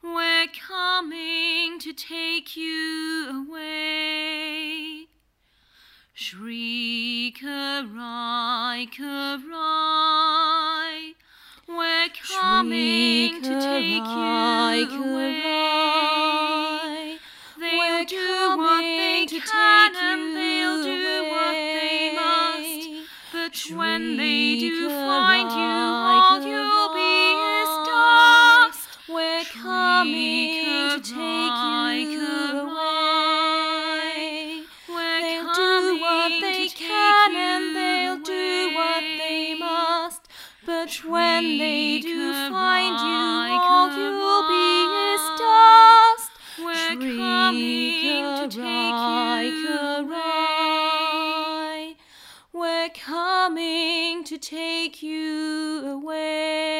we're coming to take you away. Shriekerai, Karai, we're coming to take you away. They'll do what they can and they'll do what they must. But when they do find you, all you'll be is dust. We're coming to take you when they do find you, all you'll be is dust. We're coming to take you away. We're coming to take you away.